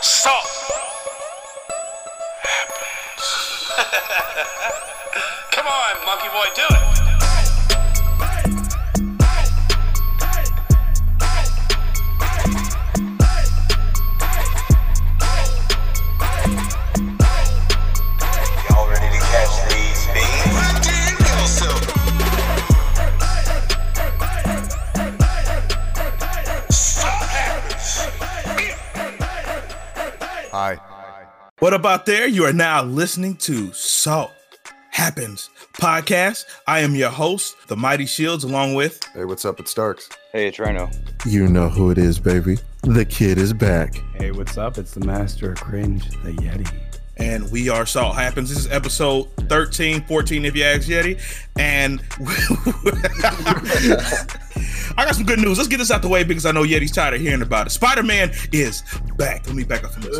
Salt. Come on, monkey boy, do it. What up out there? You are now listening to Salt Happens podcast. I am your host, the Mighty Shields, along with Hey, what's up? It's Starks. Hey, it's Rhino. You know who it is, baby. The kid is back. Hey, what's up? It's the master of cringe, the Yeti. and we are Salt Happens. This is episode 13, 14, if you ask Yeti. And I got some good news. Let's get this out the way because I know Yeti's tired of hearing about it. Spider Man is back. Let me back up from this.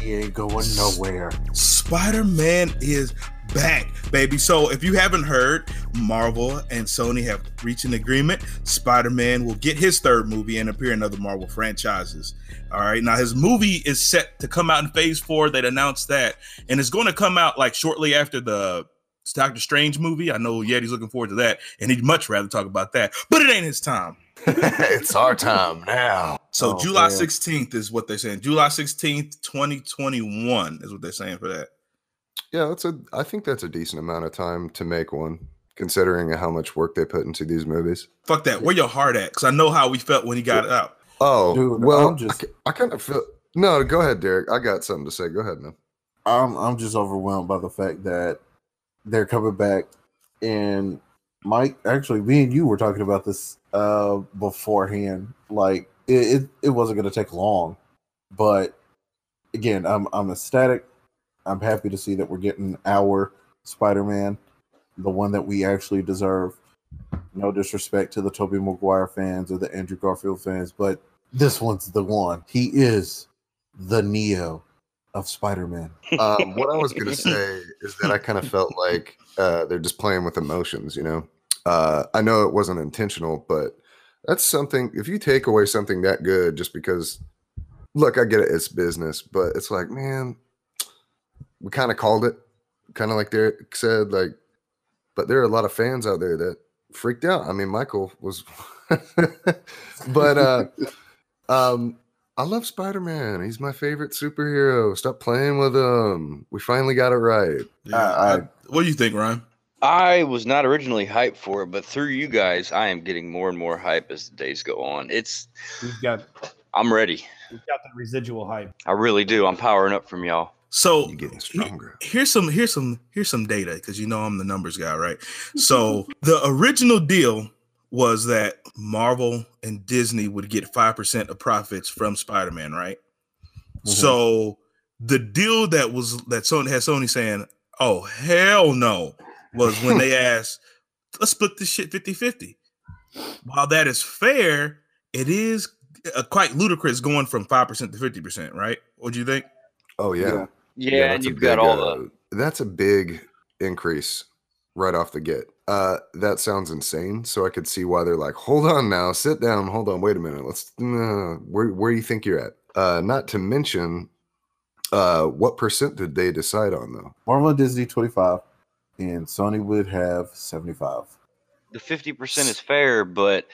He ain't going nowhere. Spider Man is back, baby. So if you haven't heard, Marvel and Sony have reached an agreement. Spider Man will get his third movie and appear in other Marvel franchises. All right. Now his movie is set to come out in phase four. They'd announced that. And it's going to come out like shortly after the Doctor Strange movie. I know Yeti's looking forward to that, and he'd much rather talk about that, but it ain't his time. it's our time now. So Oh, July man. 16th is what they're saying. July 16th, 2021 is what they're saying for that. Yeah, that's a. I think that's a decent amount of time to make one, considering how much work they put into these movies. Fuck that. Where your heart at? Because I know how we felt when he got it out. Oh, Dude, well, I'm just- I, kind of feel. No, go ahead, Derek. I got something to say. Go ahead, man. I'm I'm just overwhelmed by the fact that they're coming back. And Mike, actually, me and you were talking about this uh beforehand. Like it, it, it wasn't going to take long, but again, I'm I'm ecstatic. I'm happy to see that we're getting our Spider-Man, the one that we actually deserve. No disrespect to the Tobey Maguire fans or the Andrew Garfield fans, but this one's the one. He is the Neo of Spider-Man. Um, what I was gonna say is that I kind of felt like uh, they're just playing with emotions. You know, uh, I know it wasn't intentional, but that's something. If you take away something that good just because, look, I get it, it's business, but it's like, man, we kind of called it, kind of like Derek said, like, but there are a lot of fans out there that freaked out. I mean, Michael was, but uh, um, I love Spider Man. He's my favorite superhero. Stop playing with him. We finally got it right. Yeah, I- I- what do you think, Ryan? I was not originally hyped for it, but through you guys, I am getting more and more hype as the days go on. It's, We've got I'm ready. we've got the residual hype. I really do. I'm powering up from y'all. So You're getting stronger. here's some here's some here's some data because you know I'm the numbers guy, right? So the original deal was that Marvel and Disney would get five percent of profits from Spider-Man, right? Mhm. So the deal that was that Sony had Sony saying, "Oh hell no," was when they asked, "Let's split this shit 50-50. While that is fair, it is uh, quite ludicrous going from five percent to fifty percent, right? What do you think? Oh yeah. Yeah, and that's a you've got all uh, the. That's a big increase right off the get. Uh, that sounds insane. So I could see why they're like, hold on now, sit down, hold on, wait a minute. Let's uh, where where do you think you're at? Uh, not to mention, uh, what percent did they decide on though? Marvel and Disney 25, and Sony would have 75. The 50% is fair, but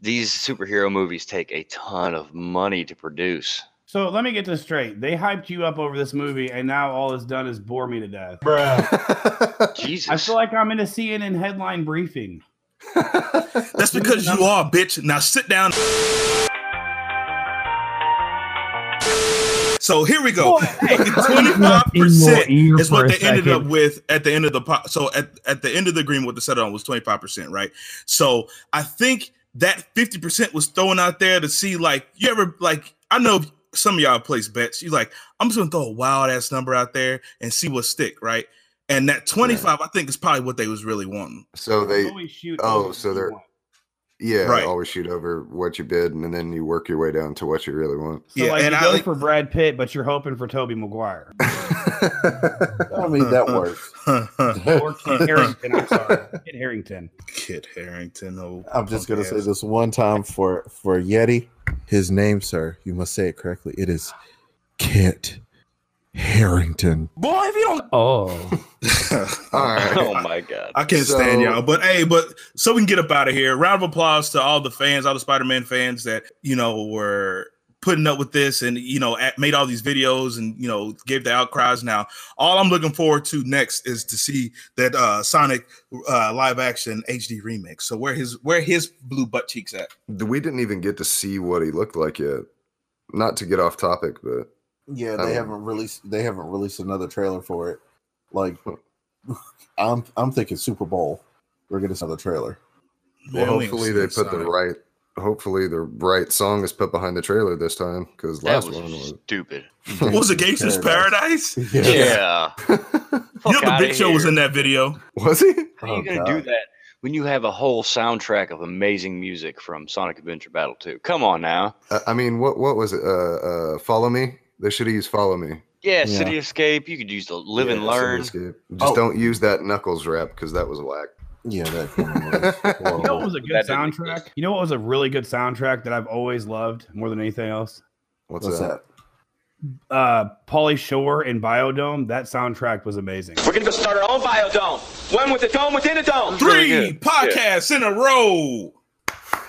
these superhero movies take a ton of money to produce. So let me get this straight. They hyped you up over this movie, and now all it's done is bore me to death. Jesus. I feel like I'm in a CNN headline briefing. That's because you are, bitch. Now sit down. So here we go. Twenty-five percent is what they ended up with at the end of the po- so at, at the end of the agreement what they settled on was 25 percent right so i think that 50 percent was thrown out there to see like you ever like i know some of y'all place bets You're like i'm just gonna throw a wild ass number out there and see what stick right and that 25 i think is probably what they was really wanting so they Always shoot oh, over so what you they're- yeah Right. always shoot over what you bid and then you work your way down to what you really want. So Yeah, like and you I go like- for Brad Pitt, but you're hoping for Tobey Maguire I mean, that works. or Kit Harington. I'm sorry, Kit Harington. kit harington oh I'm just gonna say this one time for for Yeti. His name, sir, you must say it correctly. It is Kit Harington. Boy, if you don't. Oh. All right. Oh my god. I can't stand y'all. But hey, but so we can get up out of here. Round of applause to all the fans, all the Spider-Man fans that you know were putting up with this and you know at, made all these videos and you know gave the outcries. Now, all I'm looking forward to next is to see that uh Sonic uh live action HD remix. So where his where his blue butt cheeks at? We didn't even get to see what he looked like yet. Not to get off topic, but Yeah, they haven't released. They haven't released another trailer for it. Like, I'm I'm thinking Super Bowl. We're gonna see another trailer. well, Man, hopefully seen they put the right. Hopefully the right song is put behind the trailer this time because last was one was. stupid. What was it Gangsta's Paradise? Yeah. You know the Big Show was in that video. was he? How are you Oh, gonna do that when you have a whole soundtrack of amazing music from Sonic Adventure Battle 2? Come on now. Uh, I mean, what what was it? Uh, uh, follow me. They should have used follow me. Yeah, Yeah. City Escape. You could use the Live and Yeah, Learn. City Escape. Just Oh. don't use that Knuckles rap because that was whack. Yeah, that was You know what was a good That soundtrack? You know what was a really good soundtrack that I've always loved more than anything else? What's, What's that? that? Uh, Pauly Shore and Biodome. That soundtrack was amazing. We're gonna go start our own biodome. One with a dome within a dome. Three good. podcasts in a row.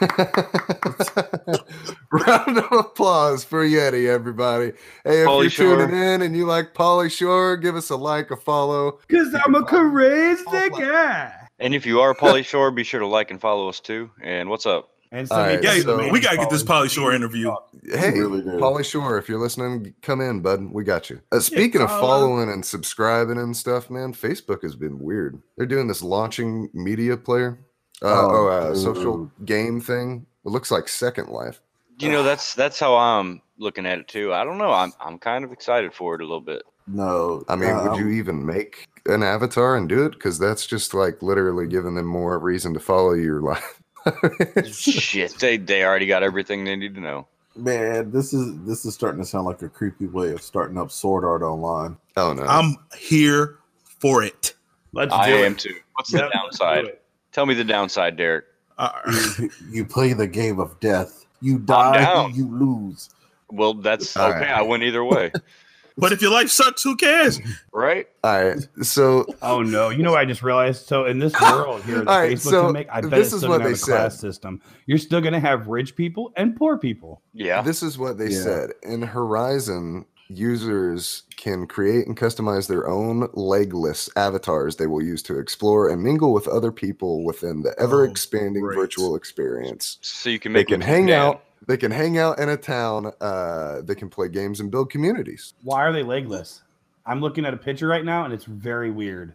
Round of applause for Yeti, everybody. Hey, if Pauly you're Shore. tuning in and you like Pauly Shore, give us a like, a follow. Because I'm a crazy guy. And if you are Pauly Shore, be sure to like and follow us too. And what's up? And All right, Yeah, so- we gotta get this Pauly Shore interview. Hey, really do. Pauly Shore, if you're listening, come in, bud. We got you. Uh, speaking of following and subscribing and stuff, man, Facebook has been weird. They're doing this launching media player, uh, Oh, oh, uh, social game thing. It looks like Second Life. You know, that's that's how I'm looking at it too. I don't know. I'm I'm kind of excited for it a little bit. No, I mean, would um, you even make an avatar and do it? Because that's just like literally giving them more reason to follow your life. Shit, they they already got everything they need to know. Man, this is this is starting to sound like a creepy way of starting up Sword Art Online. oh no! I'm here for it. Let's I do am it. too. What's Yep, the downside? Tell me the downside, Derek. Uh, You, you play the game of death. You die, you lose. Well, that's All okay. right. I win either way, but if your life sucks, who cares? right? All right, so Oh no! You know what I just realized? So in this world here that All right, Facebook so can make, I bet this it's is still what they have a class said. system. You're still gonna have rich people and poor people. Yeah. this is what they Yeah. said in Horizon. Users can create and customize their own legless avatars they will use to explore and mingle with other people within the oh, ever expanding great. virtual experience. So you can make They can what you hang can. out. They can hang out in a town. Uh, they can play games and build communities. Why are they legless? I'm looking at a picture right now, and it's very weird.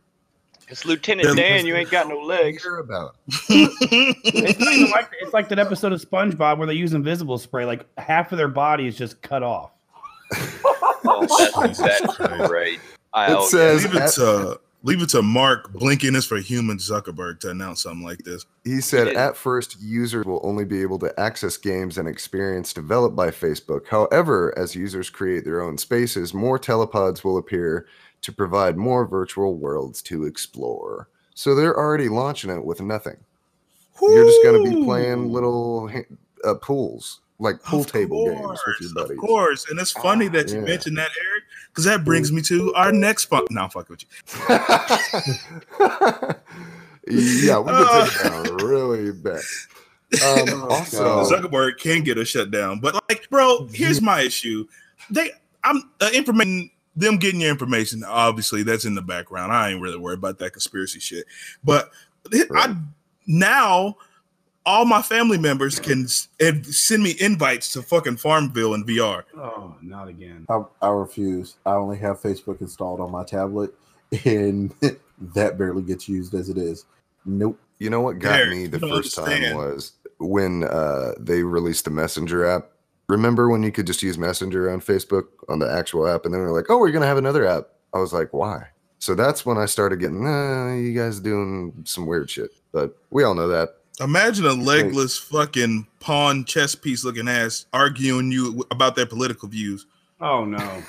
It's Lieutenant They're- Dan. You ain't got no legs. Hear about It's not even like it's like that episode of SpongeBob where they use invisible spray. Like half of their body is just cut off. Oh, that's, that's great. I, It yeah. says leave it at- to leave it to Mark blinking is for human Zuckerberg to announce something like this. He said at first users will only be able to access games and experience developed by Facebook. However, as users create their own spaces, more telepods will appear to provide more virtual worlds to explore. So they're already launching it with nothing. You're just going to be playing little uh, pools, like pool Of table games with your buddies. Of course, and it's funny that you Yeah. mentioned that, Eric, because that brings me to our next spot. No, I'm fucking with you. yeah, we can take it down really bad. Um, Oh, also, Zuckerberg can get us shut down, but like, bro, here's my issue. They, I'm uh, information. Them getting your information, obviously, that's in the background. I ain't really worried about that conspiracy shit. But I now all my family members can s- send me invites to fucking Farmville in VR. Oh, not again. I, I refuse. I only have Facebook installed on my tablet, and that barely gets used as it is. Nope. You know what got Derek, me the you don't first time was when uh, they released the Messenger app. Remember when you could just use Messenger on Facebook on the actual app, and then they're like, "Oh, we're gonna have another app." I was like, "Why?" So that's when I started getting, nah, you guys doing some weird shit. But we all know that. Imagine a legless fucking pawn chess piece looking ass arguing you about their political views. Oh no.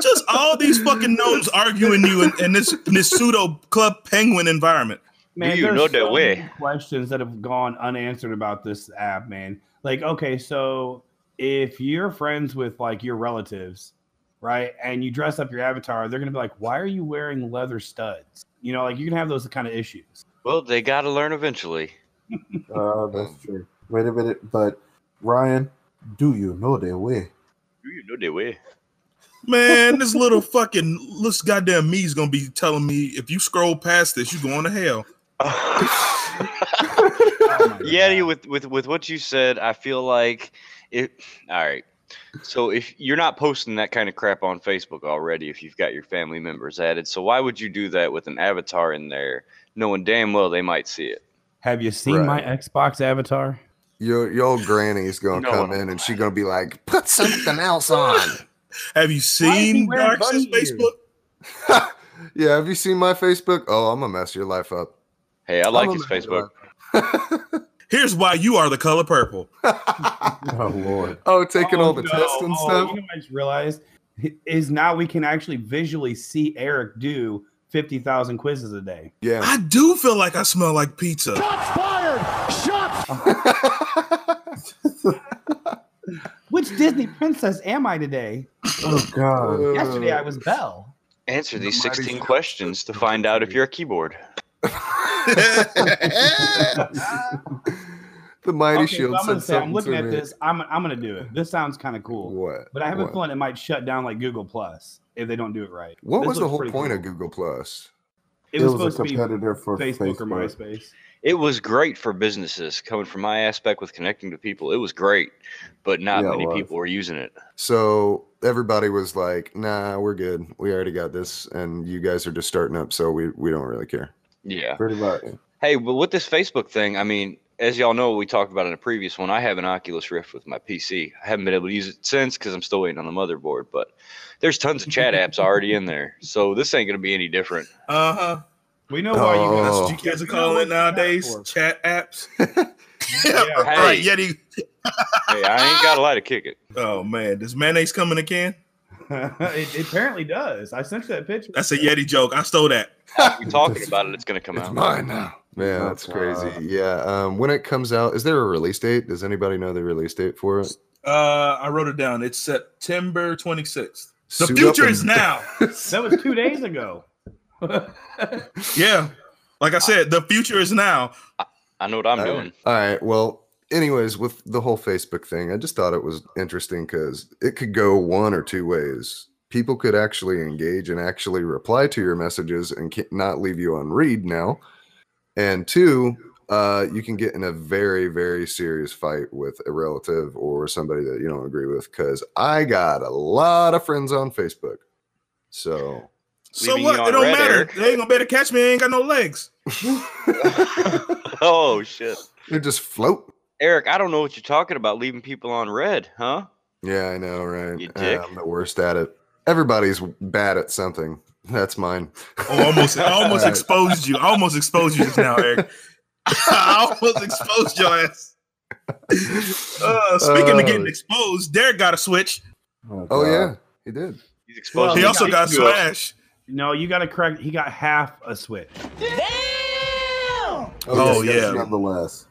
Just all these fucking gnomes arguing you in, in this in this pseudo club penguin environment. Man, you there's know that way? questions that have gone unanswered about this app, man. like okay, so if you're friends with like your relatives, right, and you dress up your avatar, they're gonna be like, "Why are you wearing leather studs?" You know, like you can have those kind of issues. Well, they got to learn eventually. Uh, that's true. Wait a minute, but Ryan, do you know their way? Do you know they way? Man, this little fucking this goddamn me is gonna be telling me if you scroll past this, you're going to hell. Yeti, with with with what you said, I feel like it. All right. So if you're not posting that kind of crap on Facebook already, if you've got your family members added, so why would you do that with an avatar in there, knowing damn well they might see it? Have you seen my Xbox avatar? Your your old granny's gonna No. come in and she's gonna be like, put something else on. Have you Why is he seen wearing Dark's? Facebook? yeah, have you seen my Facebook? Oh, I'm gonna mess your life up. Hey, I like I'm his gonna mess your Facebook. Here's why you are the color purple. Oh Lord. oh, taking all oh, the no. tests and Oh, stuff. You know what I just realized is now we can actually visually see Eric do fifty thousand quizzes a day. Yeah. I do feel like I smell like pizza. Shots fired! Shots. Which Disney princess am I today? Oh God. Yesterday I was Belle. Answer these The 16 questions to find out if you're a keyboard. the mighty Okay, so shield I'm gonna say I'm looking to at me. this. I'm I'm gonna do it. This sounds kind of cool, What? but I have a feeling it might shut down like Google Plus if they don't do it right. What This was the whole point cool. of Google Plus? It was, a supposed to be competitor for Facebook, Facebook. or MySpace. It was great for businesses coming from my aspect with connecting to people. It was great, but not Yeah, many people were using it. So everybody was like, "Nah, we're good. We already got this, and you guys are just starting up, so we we don't really care." Yeah. Pretty much. Hey, but with this Facebook thing, I mean, as y'all know, we talked about in a previous one. I have an Oculus Rift with my PC. I haven't been able to use it since because I'm still waiting on the motherboard. But there's tons of chat apps already in there, so this ain't gonna be any different. Uh huh. We know why you That's Oh. what you kids are calling it nowadays. Chat apps. Yeah. right, Hey. Yeti. Hey, I ain't got a lot to kick it. Oh man, does mayonnaise come in a can? it, it apparently does. I sent you that picture. That's a Yeti joke. I stole that. We talking about it. It's gonna come It's out. mine now. Man, Oh, that's crazy. God. Yeah. Um, when it comes out, is there a release date? Does anybody know the release date for it? Uh, I wrote it down. It's September 26th. The Suit future and- is now. That was two days ago. Yeah. Like I said, the future is now. I know what I'm All doing. right. All right. Well, anyways, with the whole Facebook thing, I just thought it was interesting because it could go one or two ways. People could actually engage and actually reply to your messages and not leave you on read now. And two, uh, you can get in a very, very serious fight with a relative or somebody that you don't agree with. Because I got a lot of friends on Facebook. So So Leaving what? It don't red, matter. Eric. They ain't gonna better catch me. I ain't got no legs. oh shit, they just float. Eric, I don't know what you're talking about. Leaving people on red, huh? Yeah, I know, right? You Uh, dick. I'm the worst at it. Everybody's bad at something. That's mine. Oh, almost, I almost Right. exposed you. I almost exposed you just now, Eric. I almost exposed your ass. Uh, speaking Oh. of getting exposed, Derek got a switch. Oh God. yeah, he did. He's exposed. Well, He he also got got- smash. no, you got to correct. He got half a switch. Damn! Oh, yes, yeah. Nonetheless.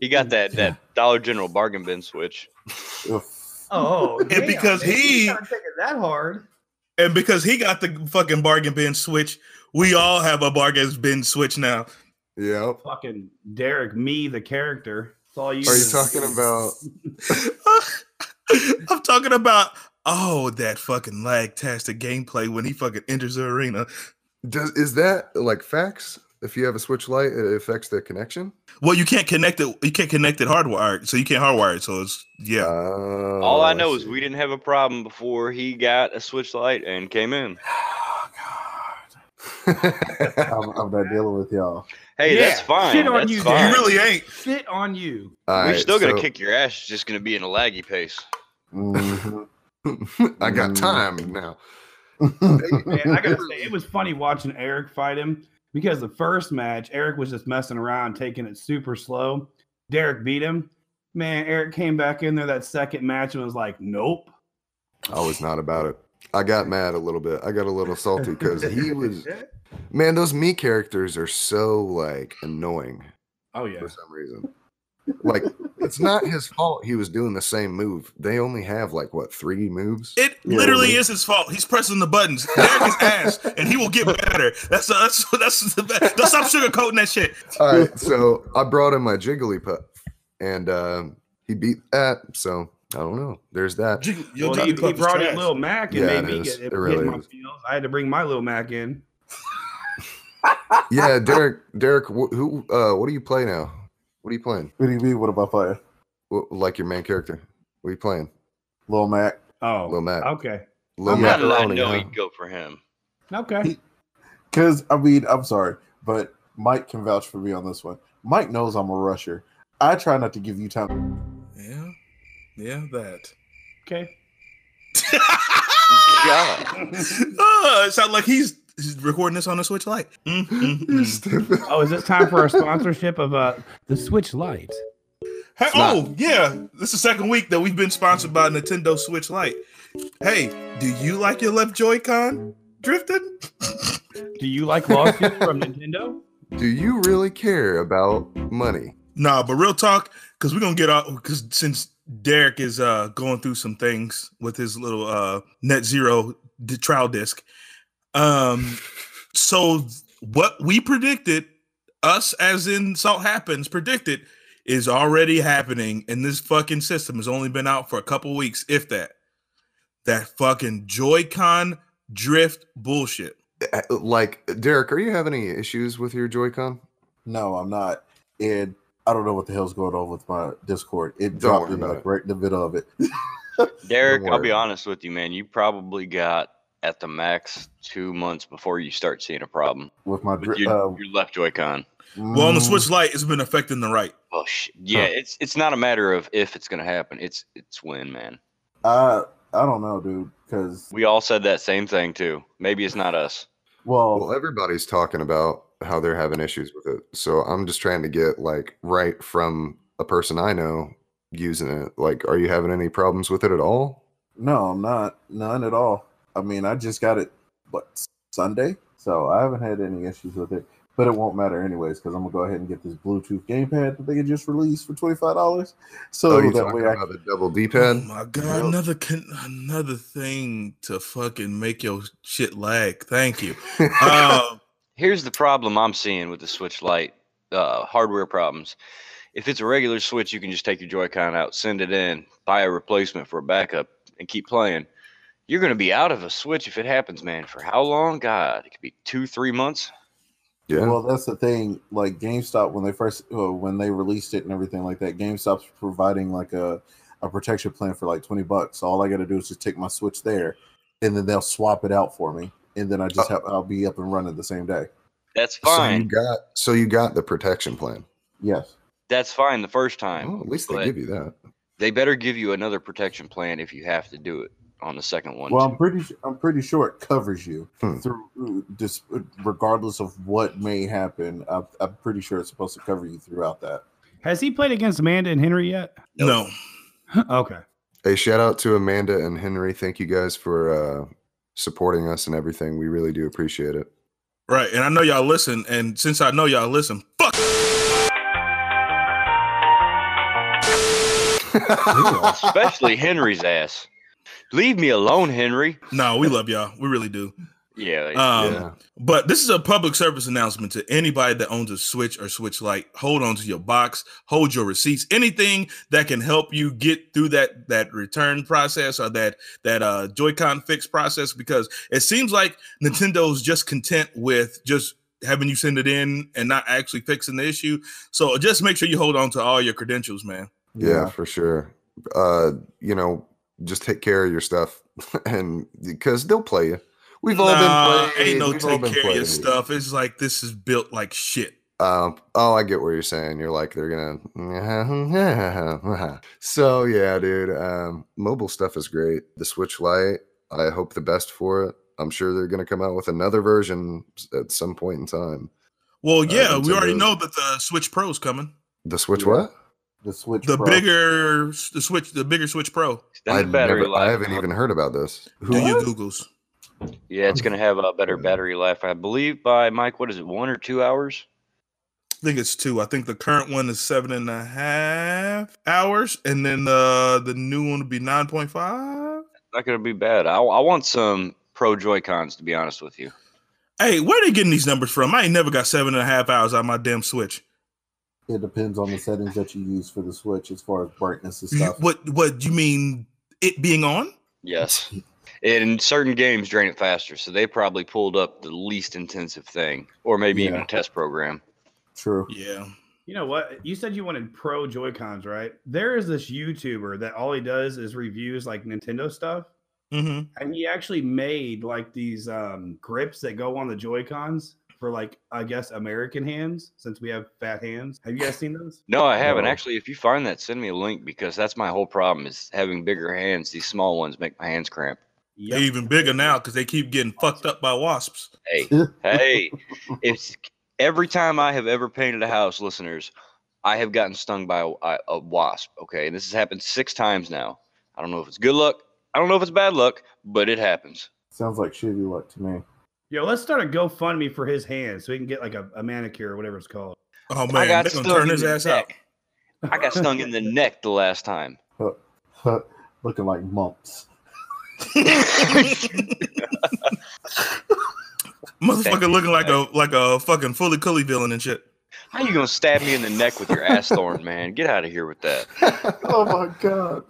He got that that Dollar General bargain bin switch. Oh, And because he- take it that hard. And because he got the fucking bargain bin switch, we all have a bargain bin switch now. Yeah. Fucking Derek, me the character. It's all you. Are you talking about? I'm talking about oh that fucking lag-tastic gameplay when he fucking enters the arena. Does is that like facts? If you have a switch light, it affects the connection. Well, you can't connect it. You can't connect it hardwired, so you can't hardwire it. So it's yeah. Oh, All I know is we didn't have a problem before he got a switch light and came in. I'm, I'm not dealing with y'all. Hey, Yeah, that's fine. shit on that's you, fine. you really ain't. Shit on you. All We're right, still gonna so- kick your ass. It's just gonna be in a laggy pace. Mhm. I got Mm. time now. Man, I gotta say, it was funny watching Eric fight him because the first match, Eric was just messing around, taking it super slow. Derek beat him. Man, Eric came back in there that second match and was like, "Nope." I was not about it. I got mad a little bit. I got a little salty because he was. Man, those Mii characters are so like annoying Oh yeah. for some reason. Like it's not his fault. He was doing the same move. They only have like what three moves? It Yeah, literally well- is his fault. He's pressing the buttons. Derek is ass, and he will get better. That's that's that's the best. Don't stop sugarcoating that shit. All right, so I brought him my Jigglypuff, and um, he beat that. So I don't know. There's that. Jig- Well, he, he brought in trash. Lil Mac and Yeah, made it me is. get It it really my feels. I had to bring my Lil Mac in. Yeah, Derek. Derek, wh- who? Uh, what do you play now? What are you playing? What do you mean? What am I playing? Wh- Like your main character? What are you playing? Lil Mac. Oh, Lil Mac. okay, Lil How did I Macaroni, know huh? he'd go for him? okay. Because I mean, I'm sorry, but Mike can vouch for me on this one. Mike knows I'm a rusher. I try not to give you time. Yeah, yeah, that. Okay. God. oh, it sounds like he's, he's recording this on a Switch Lite. Mm, mm, You're mm. stupid. Oh, is this time for a sponsorship of uh the Switch Lite? Hey, oh, yeah. This is the second week that we've been sponsored by Nintendo Switch Lite. Hey, do you like your left Joy-Con drifting? Do you like lawsuits from Nintendo? Do you really care about money? Nah, but real talk, because we're gonna get out because since Derek is uh going through some things with his little uh net zero d- trial disc. Um so what we predicted, us as in Salt Happens predicted, is already happening, and this fucking system has only been out for a couple weeks, if that. That fucking Joy-Con drift bullshit. Uh, Like Derek, are you having any issues with your Joy-Con? No, I'm not. And I don't know what the hell's going on with my Discord. It Don't dropped me like it. right in the middle of it. Derek, I'll be honest with you, man. You probably got at the max two months before you start seeing a problem With my with your, uh, your left Joy-Con. Well, on the mm, Switch Lite, it's been affecting the right. Oh shit. Yeah, it's it's not a matter of if it's gonna happen. It's it's when, man. I I don't know, dude. Because We all said that same thing too. Maybe it's not us. well, Well, everybody's talking about how they're having issues with it. So I'm just trying to get like right from a person I know using it. Like, are you having any problems with it at all? no, I'm not. None at all. I mean, I just got it, but Sunday, so I haven't had any issues with it. But it won't matter anyways because I'm gonna go ahead and get this Bluetooth gamepad that they can just released for twenty five dollars. So oh, you that talking way I about the double Oh D-pad? Oh my god, Yep. another con- another thing to fucking make your shit lag. Thank you. Uh, Here's the problem I'm seeing with the Switch Lite uh, hardware problems. If it's a regular Switch, you can just take your Joy-Con out, send it in, buy a replacement for a backup, and keep playing. You're going to be out of a Switch if it happens, man. For how long? God, it could be two, three months. yeah. Well, that's the thing. Like GameStop, when they first uh, when they released it and everything like that, GameStop's providing like a a protection plan for like twenty bucks. All I got to do is just take my Switch there, and then they'll swap it out for me, and then I just have I'll be up and running the same day. That's fine. so you got so you got the protection plan. Yes. That's fine the first time. Well, at least they give you that. They better give you another protection plan if you have to do it on the second one. Well, too. I'm pretty I'm pretty sure it covers you Hmm. through just regardless of what may happen. I'm, I'm pretty sure it's supposed to cover you throughout that. Has he played against Amanda and Henry yet? no. okay. Hey, shout out to Amanda and Henry. Thank you guys for uh, supporting us and everything. We really do appreciate it. Right. And I know y'all listen. And since I know y'all listen, fuck. Especially Henry's ass. Leave me alone, Henry. No, we love y'all. We really do. Yeah. Um, yeah. But this is a public service announcement to anybody that owns a Switch or Switch Lite. Hold on to your box, hold your receipts, anything that can help you get through that that return process or that that uh Joy-Con fix process because it seems like Nintendo's just content with just having you send it in and not actually fixing the issue. So just make sure you hold on to all your credentials, man. yeah, for sure. Uh, you know, just take care of your stuff, and because they'll play you. We've all been playing. ain't no we've take care of your stuff. It's like this is built like shit. Um, oh, I get what you're saying. You're like they're gonna. so yeah, dude. Um, mobile stuff is great. The Switch Lite. I hope the best for it. I'm sure they're gonna come out with another version at some point in time. Well, yeah, we already know that the Switch Pro is coming. The Switch what? The Switch The Pro. bigger, the Switch, the bigger Switch Pro. Extended I've battery never, I life. haven't even heard about this. Do you Googles. Yeah, it's gonna have a better battery life. I believe by Mike. What is it? One or two hours? I think it's two. I think the current one is seven and a half hours, and then uh, the new one would be nine point five. Not gonna be bad. I, I want some Pro Joy Cons to be honest with you. Hey, where are they getting these numbers from? I ain't never got seven and a half hours out of my damn Switch. It depends on the settings that you use for the Switch as far as brightness and stuff. What what you mean? It being on? Yes. And certain games drain it faster, so they probably pulled up the least intensive thing, or maybe even a test program. True. Yeah. You know what? You said you wanted pro Joy Cons, right? There is this YouTuber that all he does is reviews like Nintendo stuff. hmm And he actually made like these um, grips that go on the Joy Cons for like, I guess, American hands, since we have fat hands. Have you guys seen those? No, I haven't. No. Actually, if you find that, send me a link because that's my whole problem is having bigger hands. These small ones make my hands cramp. They're even bigger now because they keep getting fucked up by wasps. Hey, hey, it's every time I have ever painted a house, listeners, I have gotten stung by a, a- a wasp. Okay, and this has happened six times now. I don't know if it's good luck. I don't know if it's bad luck, but it happens. Sounds like shitty luck to me. Yo, let's start a GoFundMe for his hands so he can get like a, a manicure or whatever it's called. Oh I got they're gonna stung turn in his the ass out. neck. I got stung in the neck the last time. Looking like mumps. Motherfucker looking like a like a fucking fully cully villain and shit. How you gonna stab me in the neck with your ass thorn, man? Get out of here with that. oh my god.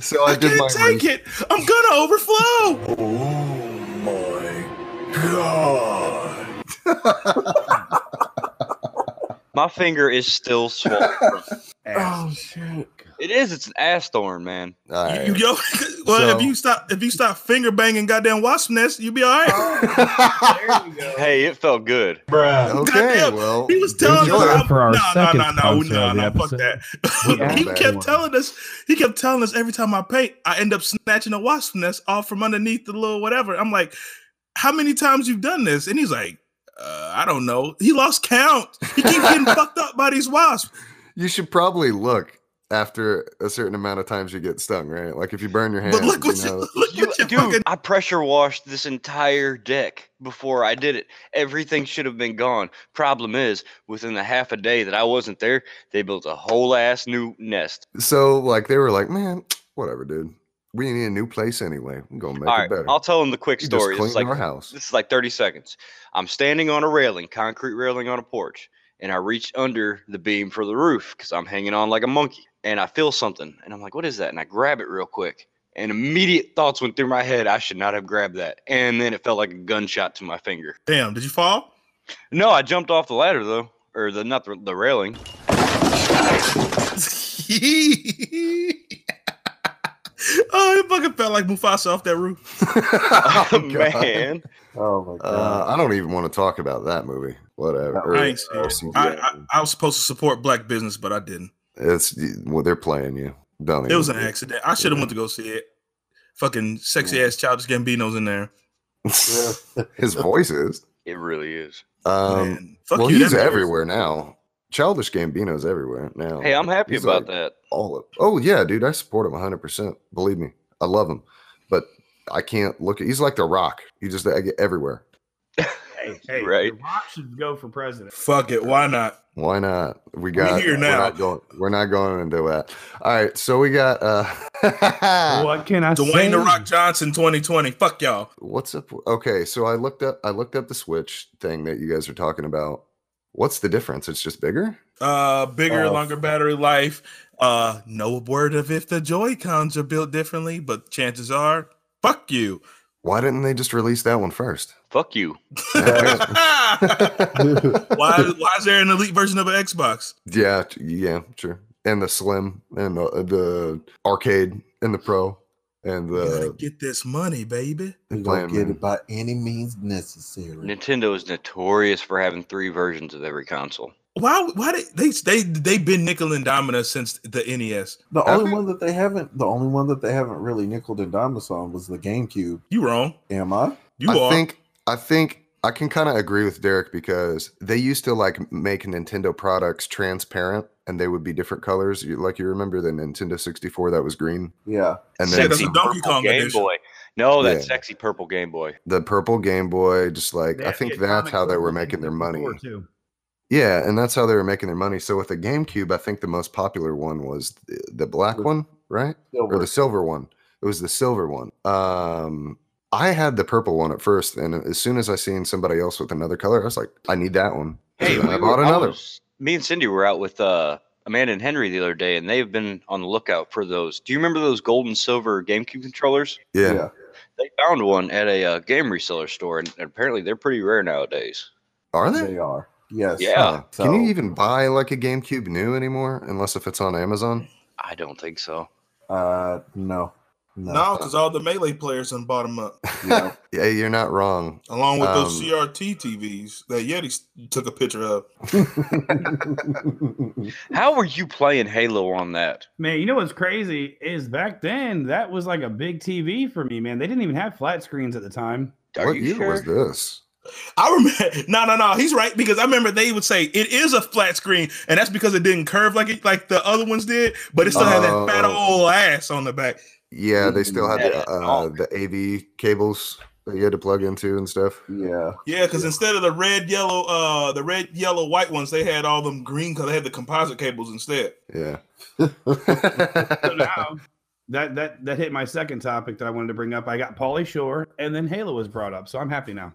so I did can't take it. I'm gonna overflow. My finger is still swollen. Oh shit. It is. It's an ass thorn, man. All right. You, yo, well, So- if you stop if you stop finger banging goddamn wasp nest, you'll be all right. There you go. Hey, it felt good. bro. okay, Goddamn. well, He was telling us it. how, For our no, second no, no, no, sponsor no, no, fuck that. he kept telling us, he kept telling us every time I paint, I end up snatching a wasp nest off from underneath the little whatever. I'm like, how many times you've done this? And he's like, uh, I don't know. He lost count. He keeps getting fucked up by these wasps. You should probably look after a certain amount of times you get stung, right? Like if you burn your hands, But look what you you, know, look You, what you dude, fucking I pressure washed this entire deck before I did it. Everything should have been gone. Problem is, within the half a day that I wasn't there, they built a whole ass new nest. so like they were like, man, whatever, dude. We need a new place anyway. We're gonna make All it right, better. I'll tell them the quick You just story. This is cleaned like our house. this is like 30 seconds. I'm standing on a railing, concrete railing on a porch, and I reach under the beam for the roof because I'm hanging on like a monkey. And I feel something, and I'm like, "What is that?" And I grab it real quick. And immediate thoughts went through my head. I should not have grabbed that. And then it felt like a gunshot to my finger. damn. Did you fall? No, I jumped off the ladder though, or the not the, the railing. oh, it fucking felt like Mufasa off that roof. Oh, God. man. Oh my Uh, god. I don't even want to talk about that movie. Whatever. I Or- I ain't see it. I, I, I was supposed to support black business, but I didn't. it's well, they're playing you. Don't It was an accident. I should have Yeah. went to go see it. Fucking sexy ass childish Gambino's in there. His voice is. It really is. Um, Man, fuck well, you. he's that man was- everywhere now. Childish Gambino's everywhere now. Hey, I'm happy He's about like that. All of. Oh yeah, dude, I support him 100. percent Believe me, I love him, but I can't look at. He's like the Rock. He just I get everywhere. Hey, hey, Right. The Rock should go for president. Fuck it. Why not? Why not? We got. here we're now. Not going, we're not going into that. All right, so we got. uh what can I say? Dwayne the Rock Johnson 2020. Fuck y'all. What's up? Okay, so I looked up. I looked up the Switch thing that you guys are talking about. What's the difference? It's just bigger. Uh, bigger, Uh, longer battery life. Uh, no word of if the Joy Cons are built differently, but chances are, fuck you. Why didn't they just release that one first? Fuck you. why? Why is there an elite version of an Xbox? Yeah, yeah, sure. And the Slim and the, the arcade and the Pro and We uh, get this money, baby. We playing, gonna get it by any means necessary. Nintendo is notorious for having three versions of every console. Why? Why they they they they've been nickel and diming us since the NES? The Have only one that they haven't, the only one that they haven't really nickel and dimed us on was the GameCube. You wrong. Am I? You I are. think I think I can kind of agree with Derek because they used to like make Nintendo products transparent and they would be different colors. You, like you remember the Nintendo 64 that was green, Yeah. and then Sexy Sexy Donkey purple Kong Game edition. Boy. No, that Yeah. sexy purple Game Boy. the purple Game Boy. Just like They I think that's how they were making their money. too. Yeah, and that's how they were making their money. So with the GameCube, I think the most popular one was the, the black one, right? Or the silver one. It was the silver one. Um, I had the purple one at first, and as soon as I seen somebody else with another color, I was like, I need that one. Hey, So we I bought were- I another. was- me and Cindy were out with uh, Amanda and Henry the other day, and they've been on the lookout for those. Do you remember those gold and silver GameCube controllers? Yeah. yeah. They found one at a uh, game reseller store, and, and apparently they're pretty rare nowadays. Are they? They are. Yes. Yeah. Huh. Can you even buy like a GameCube new anymore, unless if it's on Amazon? I don't think so. Uh, no. No. No, because all the melee players done bought them up, Yeah. Yeah, you're not wrong. along with those Um, CRT TVs that Yeti took a picture of. How were you playing Halo on that? Man, you know what's crazy is back then that was like a big TV for me, man. They didn't even have flat screens at the time. Are what year sure? was this? I remember. No, no, no. He's right because I remember they would say it is a flat screen, and that's because it didn't curve like it like the other ones did, but it still had that fat Oh. old ass on the back. Yeah, they still had the, uh, oh. the AV cables that you had to plug into and stuff. yeah. Yeah, because instead of the red, yellow, uh, the red, yellow, white ones, they had all them green because they had the composite cables instead. Yeah. So now that that that hit my second topic that I wanted to bring up. I got Pauly Shore, and then Halo was brought up, so I'm happy now.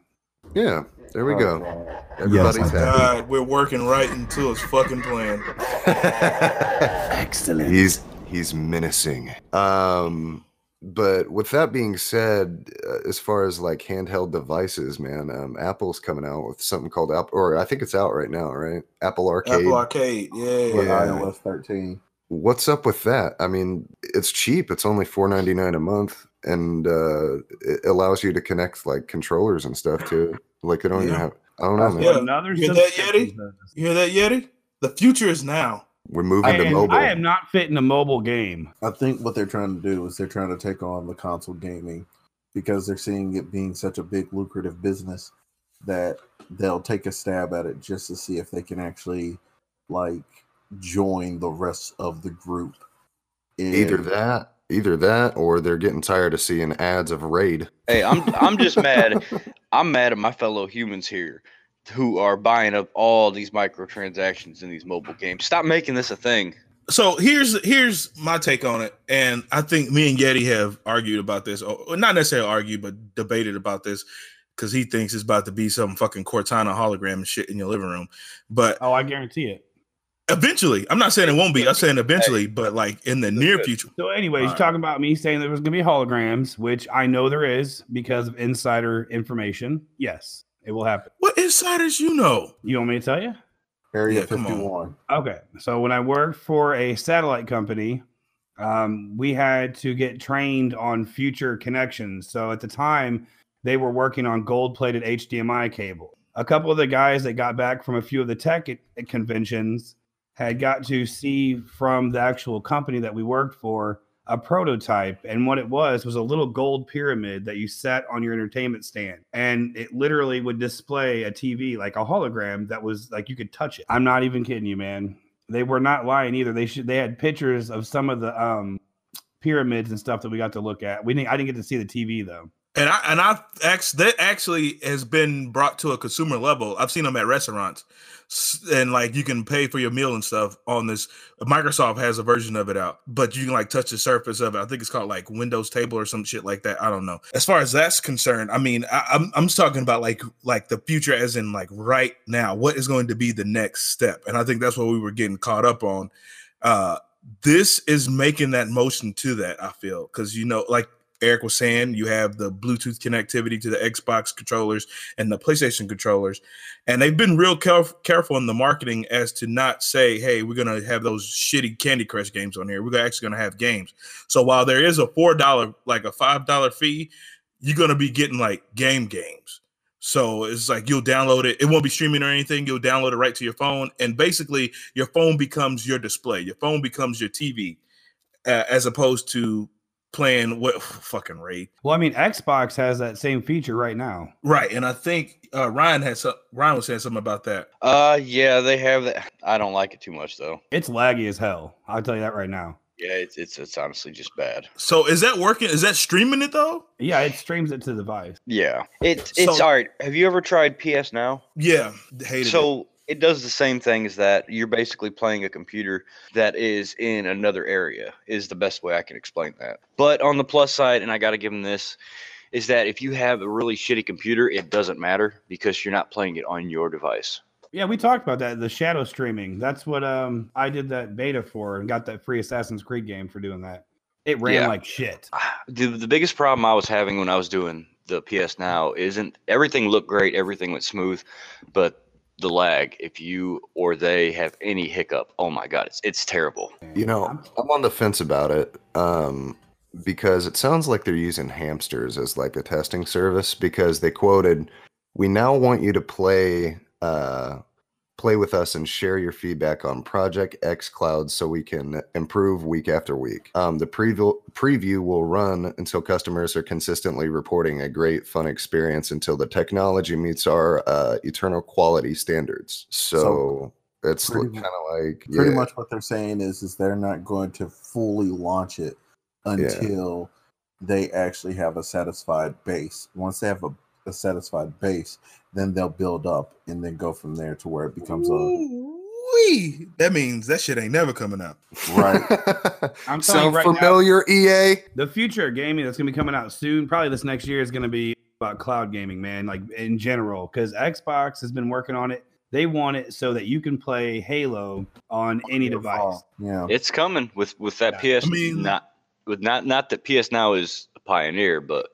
yeah, there we Oh, go. wow. Everybody's I- happy. God, we're working right into his fucking plan. Excellent. He's he's menacing. Um, but with that being said, uh, as far as like handheld devices, man, um, Apple's coming out with something called Apple, or I think it's out right now, right? Apple Arcade. Apple Arcade, yeah. Yeah. iOS 13. What's up with that? I mean, it's cheap. It's only four ninety nine a month, and uh, it allows you to connect like controllers and stuff to it. Like they don't even have. I don't know, man. Yeah. Another You hear that, Yeti? You hear that, Yeti? The future is now. We're moving to And mobile. I am not fitting a mobile game. I think what they're trying to do is they're trying to take on the console gaming because they're seeing it being such a big lucrative business that they'll take a stab at it just to see if they can actually like join the rest of the group. Either that, either that, or they're getting tired of seeing ads of Raid. Hey, I'm I'm just mad. I'm mad at my fellow humans here who are buying up all these microtransactions in these mobile games. Stop making this a thing. So here's here's my take on it, and I think me and Yeti have argued about this, or or not necessarily argued, but debated about this because he thinks it's about to be some fucking Cortana hologram and shit in your living room. But Oh, I guarantee it. eventually, I'm not saying it won't be. I'm saying eventually, but like in the near good. future. So, anyways, All you're talking about me saying there was going to be holograms, which I know there is because of insider information. Yes, it will happen. What insiders you know? You want me to tell you? Area Yeah, come on. 51. Okay. So when I worked for a satellite company, um, we had to get trained on future connections. So at the time, they were working on gold plated HDMI cable. A couple of the guys that got back from a few of the tech conventions had got to see from the actual company that we worked for a prototype. And what it was was a little gold pyramid that you set on your entertainment stand. And it literally would display a TV like a hologram that was like you could touch it. I'm not even kidding you, man. They were not lying either. They should they had pictures of some of the um pyramids and stuff that we got to look at. We didn't I didn't get to see the TV though. And I and I actually that actually has been brought to a consumer level. I've seen them at restaurants, and like you can pay for your meal and stuff on this. Microsoft has a version of it out, but you can like touch the surface of it. I think it's called like Windows Table or some shit like that. I don't know. As far as that's concerned, I mean, I, I'm I'm just talking about like like the future, as in like right now. What is going to be the next step? And I think that's what we were getting caught up on. Uh, this is making that motion to that. I feel because you know, like Eric was saying, you have the Bluetooth connectivity to the Xbox controllers and the PlayStation controllers, and they've been real caref- careful in the marketing as to not say, "Hey, we're gonna have those shitty Candy Crush games on here. We're actually gonna have games." So while there is a four dollar, like a five dollar fee, you're gonna be getting like game games. So it's like you'll download it. It won't be streaming or anything. You'll download it right to your phone, and basically your phone becomes your display. Your phone becomes your TV, uh, as opposed to playing what fucking raid. Well, I mean, Xbox has that same feature right now. Right, and I think uh, Ryan had some. Ryan was saying something about that. Uh, yeah, they have that. I don't like it too much though. It's laggy as hell. I'll tell you that right now. Yeah, it's it's it's honestly just bad. So is that working? Is that streaming it though? Yeah, it streams it to the device. Yeah, it's it's So- all right. Have you ever tried PS Now? Yeah, hated it. So it does the same thing as that. You're basically playing a computer that is in another area. Is the best way I can explain that. But on the plus side, and I got to give them this, is that if you have a really shitty computer, it doesn't matter because you're not playing it on your device. Yeah, we talked about that. The shadow streaming. That's what um I did that beta for and got that free Assassin's Creed game for doing that. It ran Yeah. like shit. The, the biggest problem I was having when I was doing the PS Now isn't everything looked great, everything went smooth, but the lag. If you or they have any hiccup, oh my god, it's it's terrible. You know, I'm on the fence about it um, because it sounds like they're using hamsters as like a testing service because they quoted, "We now want you to play uh, play with us and share your feedback on Project xCloud so we can improve week after week. Um, the preview preview will run until customers are consistently reporting a great fun experience until the technology meets our uh, eternal quality standards. So." it's kind of like Pretty yeah. much what they're saying is is they're not going to fully launch it until they actually have a satisfied base. Once they have a, a satisfied base, then they'll build up and then go from there to where it becomes a Ooh-wee. That means that shit ain't never coming out. right. I'm telling you Sound right familiar, E EA? The future of gaming that's gonna be coming out soon, probably this next year, is gonna be about cloud gaming, man. Like in general, because Xbox has been working on it. They want it so that you can play Halo on any device. Yeah. It's coming with with that PS. I mean- not with not not that PS Now is a pioneer, but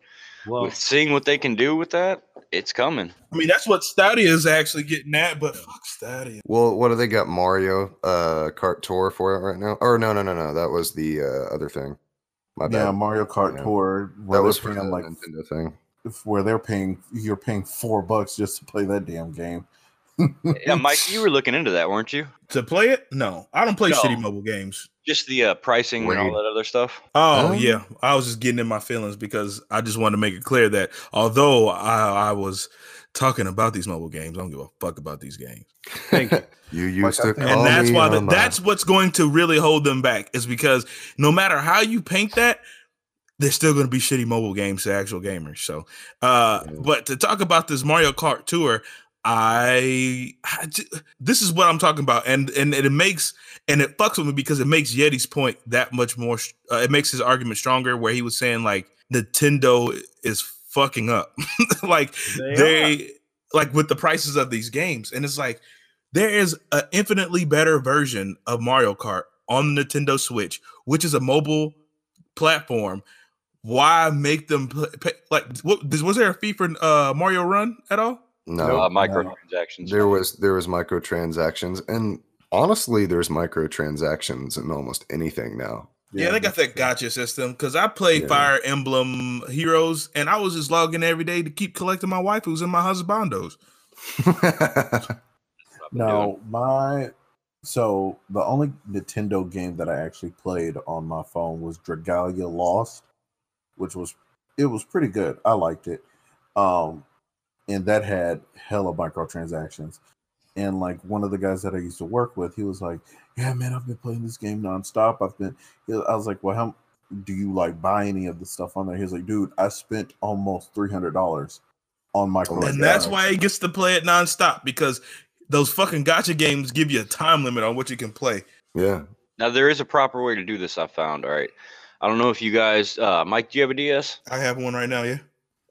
Well, with seeing what they can do with that, it's coming. I mean, that's what Stadia is actually getting at, but fuck Stadia. Well, what do they got? Mario uh Kart Tour for it right now? Or no, no, no, no. That was the uh, other thing. My Yeah. Mario Kart Yeah. Tour. that was they're for the like Nintendo thing. where they're paying you're paying four bucks just to play that damn game. Yeah, Mike, you were looking into that, weren't you? To play it? No, I don't play No. shitty mobile games. Just the uh, pricing and all that other stuff. Oh Oh. yeah, I was just getting in my feelings because I just wanted to make it clear that although I, I was talking about these mobile games, I don't give a fuck about these games, thank you. You used I to and that's why the, that's what's going to really hold them back is because no matter how you paint that. There's still going to be shitty mobile games to actual gamers. So, uh, Yeah. but to talk about this Mario Kart Tour, I, I this is what I'm talking about, and and it makes and it fucks with me because it makes Yeti's point that much more. Uh, it makes his argument stronger, where he was saying like Nintendo is fucking up, like They they, like with the prices of these games, and it's like there is an infinitely better version of Mario Kart on the Nintendo Switch, which is a mobile platform. Why make them play, pay, like? What was there a fee for uh, Mario Run at all? No. uh, microtransactions. There was there was microtransactions, and honestly, there's microtransactions in almost anything now. Yeah, they got that gacha system because I played Yeah. Fire Emblem Heroes and I was just logging every day to keep collecting my waifus and my husbandos. No, my so the only Nintendo game that I actually played on my phone was Dragalia Lost, which was it was pretty good. I liked it. Um and that had hella microtransactions. And like one of the guys that I used to work with, he was like, Yeah, man, I've been playing this game nonstop. I've been I was like, Well, how do you like buy any of the stuff on there? He was like, dude, I spent almost three hundred dollars on micro. and that's why he gets to play it nonstop because those fucking gacha games give you a time limit on what you can play. yeah. Now there is a proper way to do this. I found. All right. I don't know if you guys, uh, Mike, do you have a DS? I have one right now, yeah.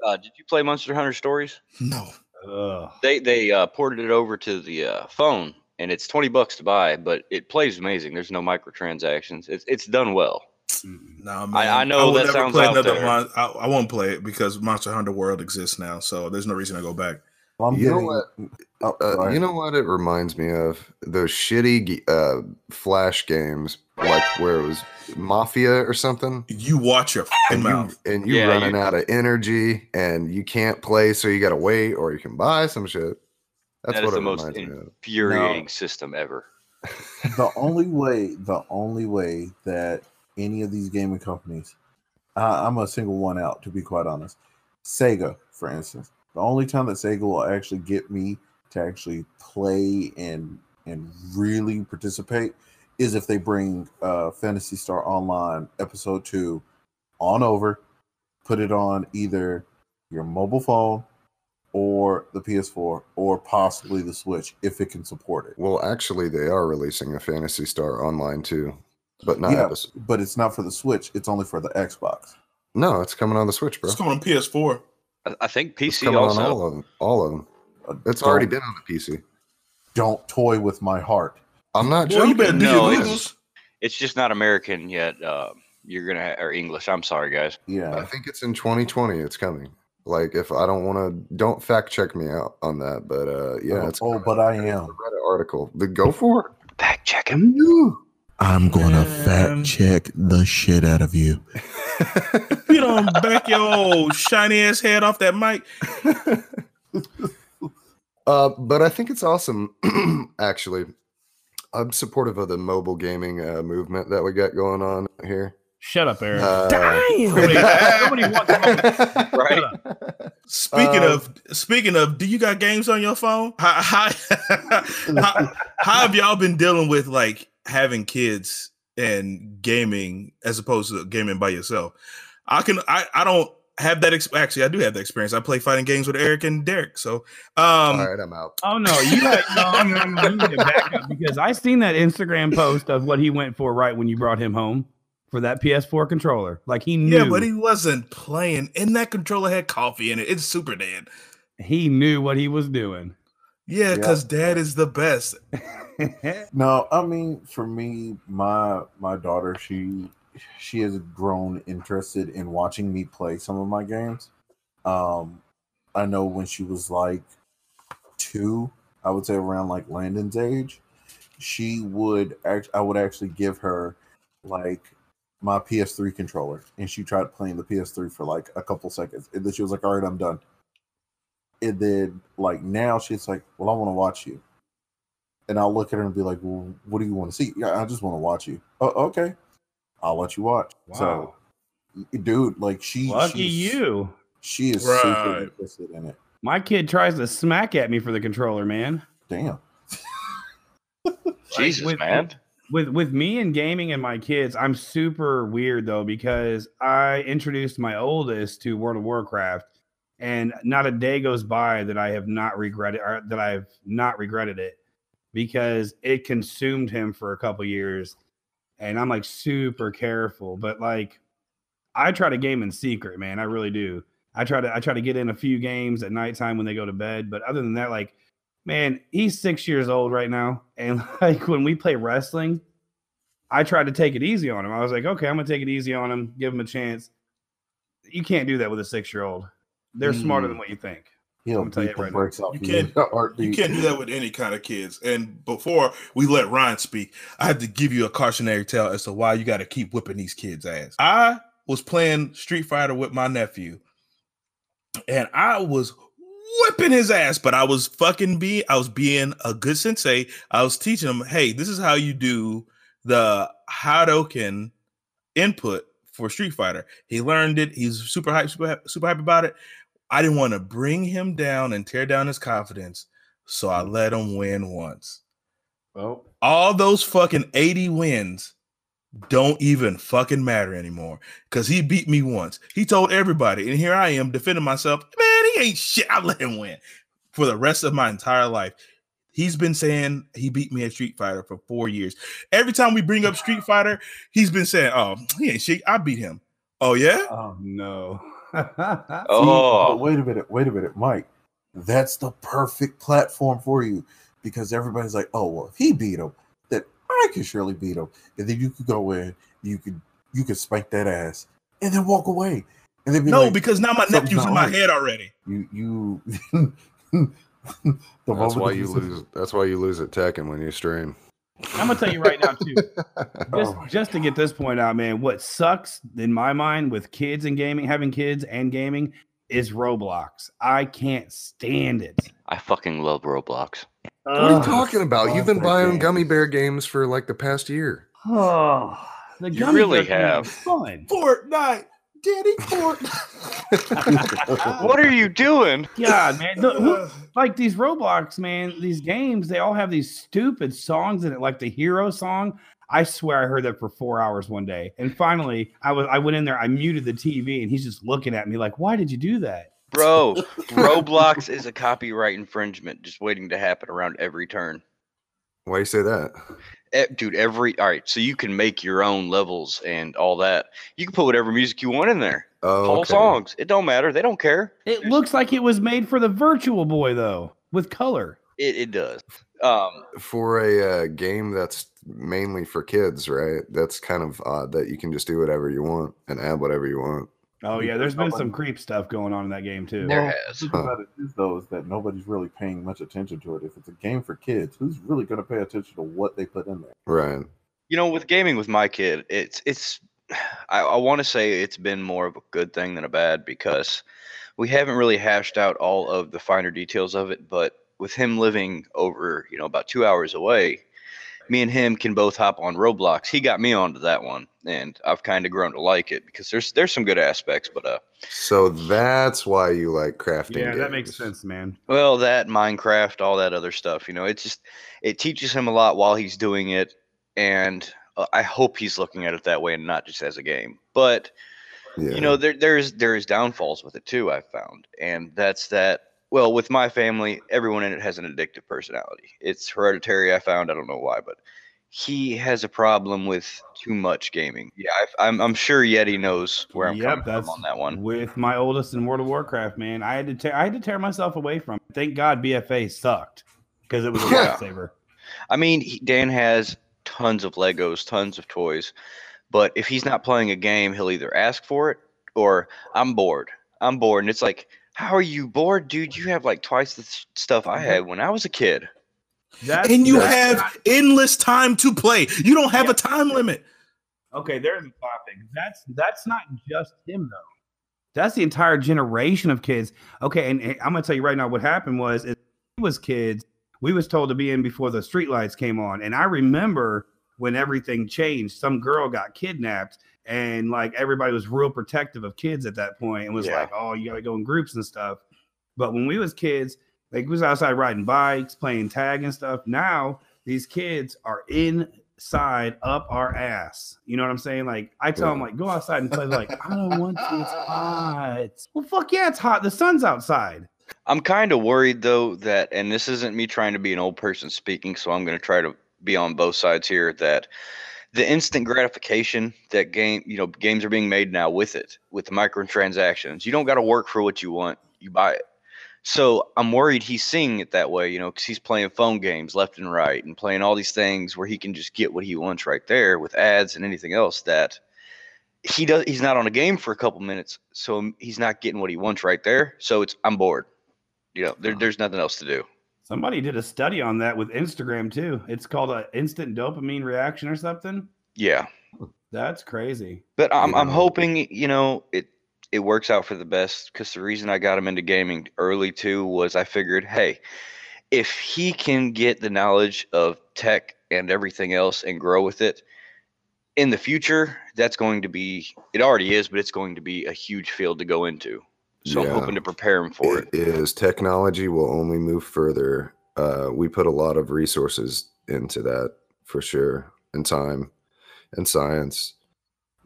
Uh, did you play Monster Hunter Stories? No. Ugh. They they uh, ported it over to the uh, phone, and it's twenty bucks to buy, but it plays amazing. There's no microtransactions. It's it's done well. No, man. I know will that never sounds play out another there. Mon- I, I won't play it because Monster Hunter World exists now, so there's no reason to go back. I'm You know what? Oh, Uh, sorry. you know what it reminds me of? Those shitty uh, flash games, like where it was Mafia or something. You watch your fucking And you, mouth. and you Yeah, running you- out of energy, and you can't play, so you got to wait, or you can buy some shit. That's That is what the most reminds me infuriating system ever. the only way the only way that any of these gaming companies I i'm a single one out to be quite honest sega for instance the only time that sega will actually get me to actually play and and really participate is if they bring uh phantasy star online episode 2 on over put it on either your mobile phone or the PS4 or possibly the Switch if it can support it. Well, actually, they are releasing a Phantasy Star Online 2, but not yeah, episode. but it's not for the Switch. It's only for the Xbox. No, it's coming on the Switch, bro. It's coming on PS4. I, I think It's PC coming on also. all of them. All of them. Uh, It's already been on the PC. Don't toy with my heart. I'm not Boy, you better joking. do No, your it's- It's just not American yet. Uh, you're gonna or English. I'm sorry, guys. Yeah, I think it's in 2020. It's coming. Like if I don't want to, don't fact check me out on that. But uh, yeah, Oh, it's oh, but I There's am. the Reddit article. The go for it. Fact check him. I'm gonna Man. fact check the shit out of you. You don't back your old shiny ass head off that mic. Uh, but I think it's awesome. Actually, I'm supportive of the mobile gaming uh, movement that we got going on here. Shut up, Eric. Uh, Nobody, nobody wants. Right. Speaking Uh, of speaking of, do you got games on your phone? How, how, how, how have y'all been dealing with like having kids and gaming as opposed to gaming by yourself? I can I, I don't have that ex- actually I do have that experience. I play fighting games with Eric and Derek. So um All right, I'm out. Oh no, you got no, no, no, you need to back up because I seen that Instagram post of what he went for right when you brought him home for that PS4 controller. Like he knew, yeah, but he wasn't playing and that controller had coffee in it. It's super dead. he knew what he was doing. Yeah, Yeah. because dad is the best. No, I mean for me, my my daughter, she she has grown interested in watching me play some of my games. Um I know when she was like two, I would say around like Landon's age, she would act I would actually give her like my PS3 controller and she tried playing the PS3 for like a couple seconds and then she was like, All right, I'm done. And then like now she's like, Well, I want to watch you and I'll look at her and be like, "Well, what do you want to see?" Yeah, I just want to watch you. Oh, okay, I'll let you watch. So, dude, like she, Lucky she's- you. She is super interested in it. My kid tries to smack at me for the controller, man. Damn. Jesus, with- man. with with me and gaming and my kids, I'm super weird though because I introduced my oldest to World of Warcraft, and not a day goes by that I have not regretted or that I've not regretted it because it consumed him for a couple years, and I'm like super careful. But like, I try to game in secret, man. I really do. I try to I try to get in a few games at nighttime when they go to bed, but other than that, like man, he's six years old right now. And like when we play wrestling, I tried to take it easy on him. I was like, okay, I'm gonna take it easy on him, give him a chance. You can't do that with a six year old. They're smarter than mm. what you think. He'll beat you the right brakes off You can't- in a heartbeat. You can't do that with any kind of kids. And before we let Ryan speak, I have to give you a cautionary tale as to why you got to keep whipping these kids' ass. I was playing Street Fighter with my nephew, and I was whipping his ass, but I was fucking be I was being a good sensei. I was teaching him, hey, this is how you do the Hadoken input for Street Fighter. He learned it. He's super hype, super super hype about it. I didn't want to bring him down and tear down his confidence, so I mm-hmm. let him win once. Oh, All those fucking 80 wins don't even fucking matter anymore because he beat me once. He told everybody, and here I am defending myself. Man, he ain't shit. I let him win for the rest of my entire life. He's been saying he beat me at Street Fighter for four years. Every time we bring up Street Fighter, he's been saying, "Oh, he ain't shit. I beat him." Oh yeah, oh no. See, Oh. wait a minute, wait a minute, Mike. That's the perfect platform for you because everybody's like, "Oh, well, if he beat him, then I can surely beat him." And then you could go in, you could you could spank that ass, and then walk away. And then be no, like, because now my nephew's in my head already. you you. the That's why you said- lose. That's why you lose at Tekken when you stream. I'm gonna tell you right now too. Just, Oh just to get this point out, man, what sucks in my mind with kids and gaming, having kids and gaming, is Roblox. I can't stand it. I fucking love Roblox. What are you talking about? love You've been buying game. gummy bear games for like the past year. Oh, the You gummy really bear thing have. is fun. Fortnite, Daddy Fortnite. What are you doing? God, man, the- who- like these Roblox, man, these games, they all have these stupid songs in it, like the hero song. I swear I heard that for four hours one day. And finally, I was I went in there, I muted the TV, and he's just looking at me like, why did you do that? Bro, Roblox is a copyright infringement just waiting to happen around every turn. Why you say that? Dude, every all right, so you can make your own levels and all that. You can put whatever music you want in there. Oh, Whole okay. songs. It don't matter. They don't care. It looks like it was made for the Virtual Boy though, with color. It, it does. Um, for a uh, game that's mainly for kids, right? That's kind of odd that you can just do whatever you want and add whatever you want. Oh yeah, there's been some creep stuff going on in that game too. there Well, has. The thing about it is, though, is that nobody's really paying much attention to it. If it's a game for kids, who's really going to pay attention to what they put in there? Right. You know, with gaming with my kid, it's it's. I, I want to say it's been more of a good thing than a bad because we haven't really hashed out all of the finer details of it. But with him living over, you know, about two hours away, me and him can both hop on Roblox. He got me onto that one, and I've kind of grown to like it because there's there's some good aspects. But uh, So that's why you like crafting. Yeah, that makes sense, man. Well, that Minecraft, all that other stuff, you know, it just it teaches him a lot while he's doing it, and uh, I hope he's looking at it that way and not just as a game. But Yeah. you know, there there's there's downfalls with it too. I've found, and that's that. Well, with my family, everyone in it has an addictive personality. It's hereditary. I found. I don't know why, but he has a problem with too much gaming. Yeah, I, I'm I'm sure Yeti knows where I'm Yep, coming from on that one. With my oldest in World of Warcraft, man, I had to tear I had to tear myself away from. it. Thank God BFA sucked because it was a Yeah. lifesaver. I mean, he, Dan has tons of Legos, tons of toys, but if he's not playing a game, he'll either ask for it or I'm bored. I'm bored, and it's like, how are you bored, dude? You have like twice the s- stuff I had when I was a kid. That's, And you that's have endless time to play. You don't have a time limit. Okay, there's a topic. That's that's not just him though. That's the entire generation of kids. Okay, and, and I'm gonna tell you right now what happened was is we was kids. We was told to be in before the streetlights came on, and I remember when everything changed. Some girl got kidnapped, and like everybody was real protective of kids at that point, and was Yeah. like, "Oh, you gotta go in groups and stuff." But when we was kids, like we was outside riding bikes, playing tag and stuff. Now these kids are inside up our ass. You know what I'm saying? Like I tell them, like, go outside and play. They're like, I don't want to. It's hot. Well, fuck yeah, it's hot. The sun's outside. I'm kind of worried though that, and this isn't me trying to be an old person speaking, so I'm going to try to be on both sides here. That the instant gratification that game, you know, games are being made now with it, with the microtransactions. You don't got to work for what you want; you buy it. So I'm worried he's seeing it that way, you know, because he's playing phone games left and right and playing all these things where he can just get what he wants right there with ads and anything else that he does. He's not on a game for a couple minutes, so he's not getting what he wants right there. So it's I'm bored. You know, there, uh-huh. there's nothing else to do. Somebody did a study on that with Instagram too. It's called a instant dopamine reaction or something. Yeah, That's crazy. but I'm I'm hoping you know it it works out for the best because the reason I got him into gaming early too was I figured, hey, if he can get the knowledge of tech and everything else and grow with it in the future, that's going to be it already is, but it's going to be a huge field to go into. So I'm Yeah. hoping to prepare him for it. It is technology will only move further. Uh, we put a lot of resources into that for sure, and time, and science.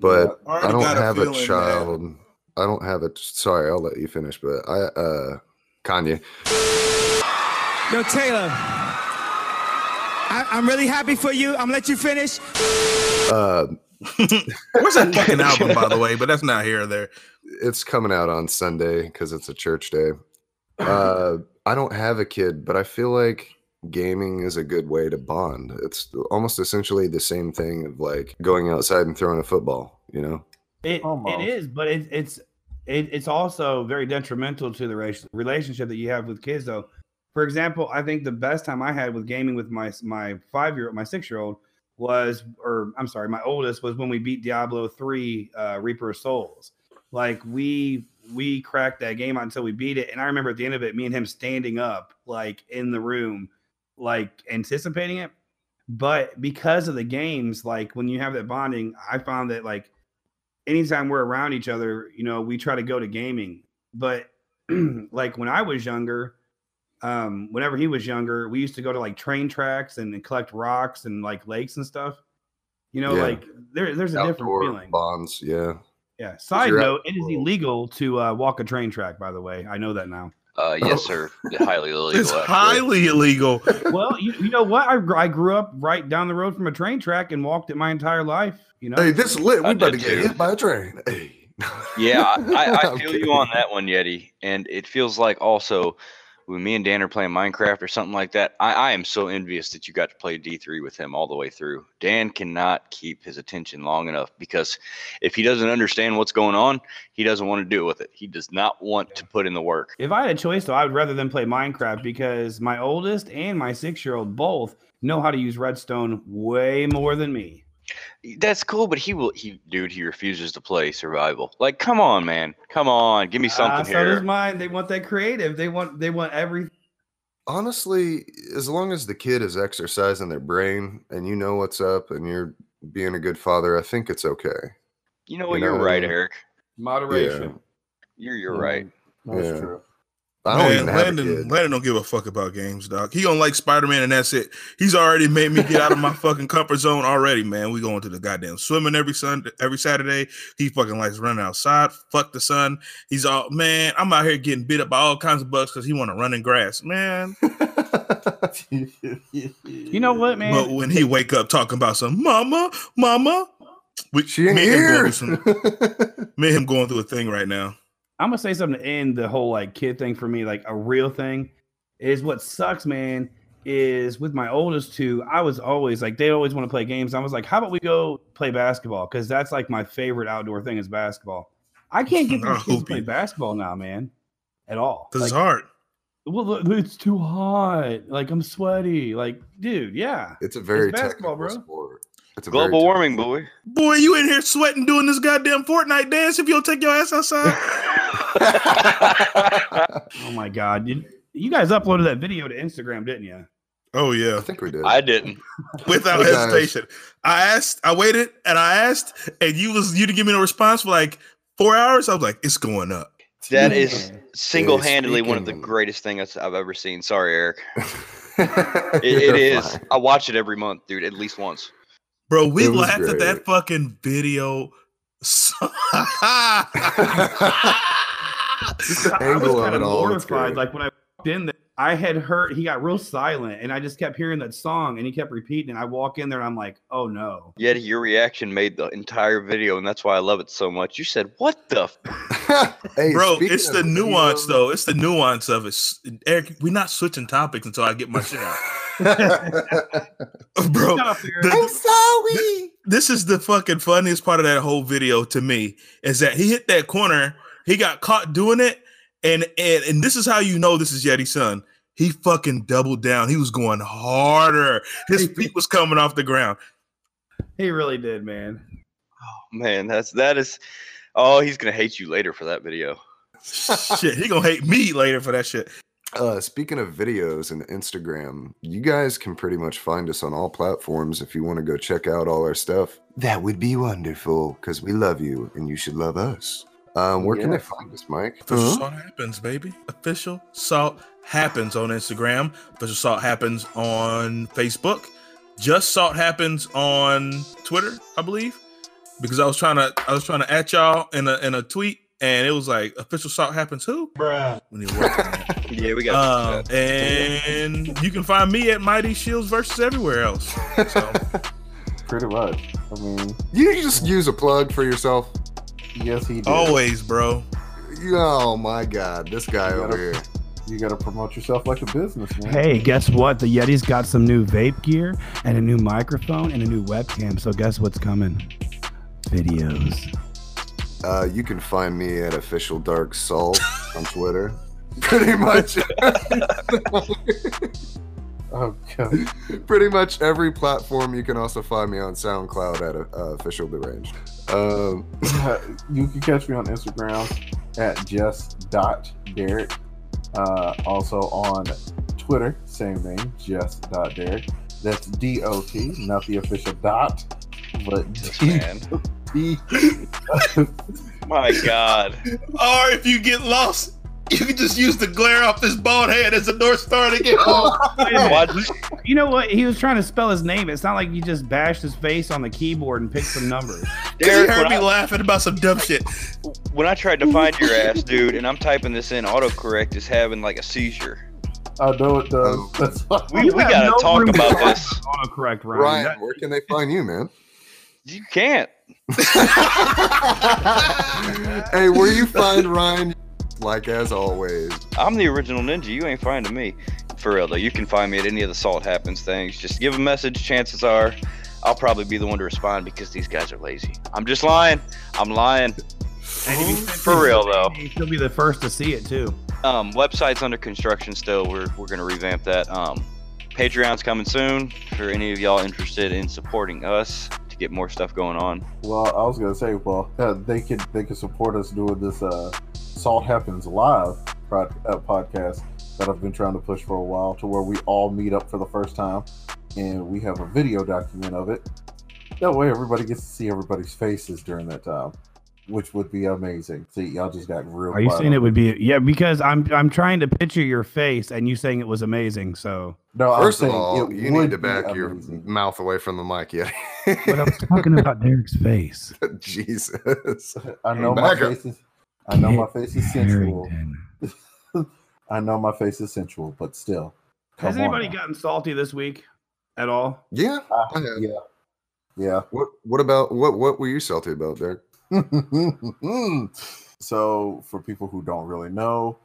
But I I don't got a have a feeling that- child. I don't have a. Sorry, I'll let you finish. But I, uh, Kanye. Yo, Taylor, I, I'm really happy for you. I'm gonna let you finish. Uh, Where's that fucking album, by the way? But that's not here or there. it's coming out on Sunday because it's a church day. Uh, I don't have a kid, but I feel like gaming is a good way to bond. It's almost essentially the same thing of like going outside and throwing a football. You know. It Almost. it is, but it, it's it, it's also very detrimental to the relationship that you have with kids. Though, for example, I think the best time I had with gaming with my my five year old, my six year old was, or I'm sorry, my oldest was when we beat Diablo three uh, Reaper of Souls. Like we we cracked that game out until we beat it, and I remember at the end of it, me and him standing up like in the room, like anticipating it. But because of the games, like when you have that bonding, I found that like anytime we're around each other, you know, we try to go to gaming. But like when I was younger, um, whenever he was younger, we used to go to like train tracks and, and collect rocks and like lakes and stuff. You know, Yeah. like there, there's a different feeling. bonds. Yeah. Yeah. Side note: in it the is world. illegal to uh, walk a train track. By the way, I know that now. Uh, yes, sir. Highly illegal. It's actually. highly illegal. well, you, you know what? I, I grew up right down the road from a train track and walked it my entire life. You know. Hey, this lit. We I about to get hit by a train. Hey. Yeah, I, I, I feel kidding. you on that one, Yeti. And it feels like also when me and Dan are playing Minecraft or something like that, I, I am so envious that you got to play D3 with him all the way through. Dan cannot keep his attention long enough because if he doesn't understand what's going on, he doesn't want to it with it. He does not want to put in the work. If I had a choice, though, I would rather than play Minecraft because my oldest and my six-year-old both know how to use Redstone way more than me. That's cool, but he will. He, dude, he refuses to play survival. Like, come on, man, come on, give me Ah, something so does here. mine. They want that creative. They want they want everything. Honestly, as long as the kid is exercising their brain and you know what's up and you're being a good father, I think it's okay. You know what? You You know are what I right, mean? Eric. Moderation. You're you're right. That's Yeah. true. I don't Man, even have a Landon, kid. Landon don't give a fuck about games, dog. He don't like Spider Man, and that's it. He's already made me get out of my fucking comfort zone already, man. We going to the goddamn swimming every Sunday, every Saturday. He fucking likes running outside. Fuck the sun. He's all man. I'm out here getting bit up by all kinds of bugs because he want to run in grass, man. You know what, man? But when he wake up talking about some mama, mama, we, She ain't me and him going here. through some- me and him going through a thing right now. I'm gonna say something to end the whole like kid thing for me, like a real thing, is what sucks, man. Is with my oldest two, I was always like they always want to play games. I was like, how about we go play basketball? Because that's like my favorite outdoor thing is basketball. I can't get I'll these kids to play basketball now, man, at all. Cause Like, it's hard. well, it's too hot. Like I'm sweaty. Like, dude, yeah. It's a very basketball, technical bro. sport. It's a Global tech- warming, boy. Boy, you in here sweating doing this goddamn Fortnite dance if you don't take your ass outside. Oh my god, you, you guys uploaded that video to Instagram, didn't you? oh yeah, I think we did. I didn't. without hesitation. I asked, I waited, and I asked, and you was you didn't give me no response for like four hours. I was like, it's going up. That is single-handedly one of the greatest things I've ever seen. Sorry, Eric. it, It, it is. I watch it every month, dude, at least once. Bro, we It was laughed at that fucking video. so- Just the I was kind of all. mortified. Like when I walked in there, I had heard he got real silent, and I just kept hearing that song, and he kept repeating. it. I walk in there, and I'm like, oh no. Yet your reaction made the entire video, and that's why I love it so much. You said, "What the?" F-? Hey, Bro, it's the nuance videos- though. It's the nuance of it. Eric, we're not switching topics until I get my shit out. Bro, Shut up, Eric. the- sorry. this is the fucking funniest part of that whole video to me is that he hit that corner, he got caught doing it, and and and this is how you know this is Yeti's son. He fucking doubled down. He was going harder. His feet was coming off the ground. He really did, man. Oh man, that's that is. Oh, he's gonna hate you later for that video. shit, he gonna hate me later for that shit. Uh, speaking of videos and Instagram, you guys can pretty much find us on all platforms if you want to go check out all our stuff. That would be wonderful because we love you and you should love us. Um, where can they find us, Mike? Official Huh? Salt Happens, baby. Official Salt Happens on Instagram. Official Salt Happens on Facebook. Just Salt Happens on Twitter, I believe. Because I was trying to I was trying to at y'all in a in a tweet and it was like official salt happens who? Bruh. We need to work on. Yeah, we got. Um, and you can find me at Mighty Shields versus everywhere else. So Pretty much. I mean, You just use a plug for yourself. yes, he did. always, bro. You- Oh my God, this guy over gotta- here. You got to promote yourself like a business, man. Hey, guess what? The Yeti's got some new vape gear and a new microphone and a new webcam. So guess what's coming? Videos. Uh, you can find me at official dark salt on Twitter. Pretty much, Okay. pretty much every platform. You can also find me on SoundCloud at uh, official deranged. Um, you can catch me on Instagram at just dot Derek. Uh, also on Twitter, same name, just dot Derek. That's D O T, not the official dot, but D man. T. My God. Or if you get lost You can just use the glare off this bald head as a north star to get home. Wait a minute. Watch- You know what? He was trying to spell his name. It's not like you just bashed his face on the keyboard and picked some numbers. Because he Derek, heard me I- laughing about some dumb shit. when I tried to find your ass, dude, and I'm typing this in, autocorrect is having like a seizure. I know it does. That's. We, we gotta no talk room about for this. Autocorrect, Ryan. Ryan, That- where can they find you, man? You can't. hey, where you find Ryan? Like as always. I'm the original ninja. You ain't finding me. For real though, you can find me at any of the Salt Happens things. Just give a message. Chances are, I'll probably be the one to respond because these guys are lazy. I'm just lying. I'm lying. and if you send For real though. me, He'll be the first to see it too. Um, website's under construction still. We're we're gonna revamp that. Um, Patreon's coming soon for any of y'all interested in supporting us get more stuff going on. Well, I was gonna say, well, they could they could support us doing this uh, Salt Happens live uh, podcast that I've been trying to push for a while, to where we all meet up for the first time, and we have a video document of it. That way, everybody gets to see everybody's faces during that time, which would be amazing. See, y'all just got real. Are you saying it would be? Yeah, because I'm I'm trying to picture your face, and you saying it was amazing. So, No, I'm First of all, you need to back your mouth away from the mic, yeah. but I'm talking about Derek's face. Jesus. I know my up. face is. I know my face is sensual. I know my face is sensual, but still. Has anybody gotten salty this week at all? Yeah. Uh, I have. yeah, yeah. What what about what what were you salty about, Derek? so, for people who don't really know,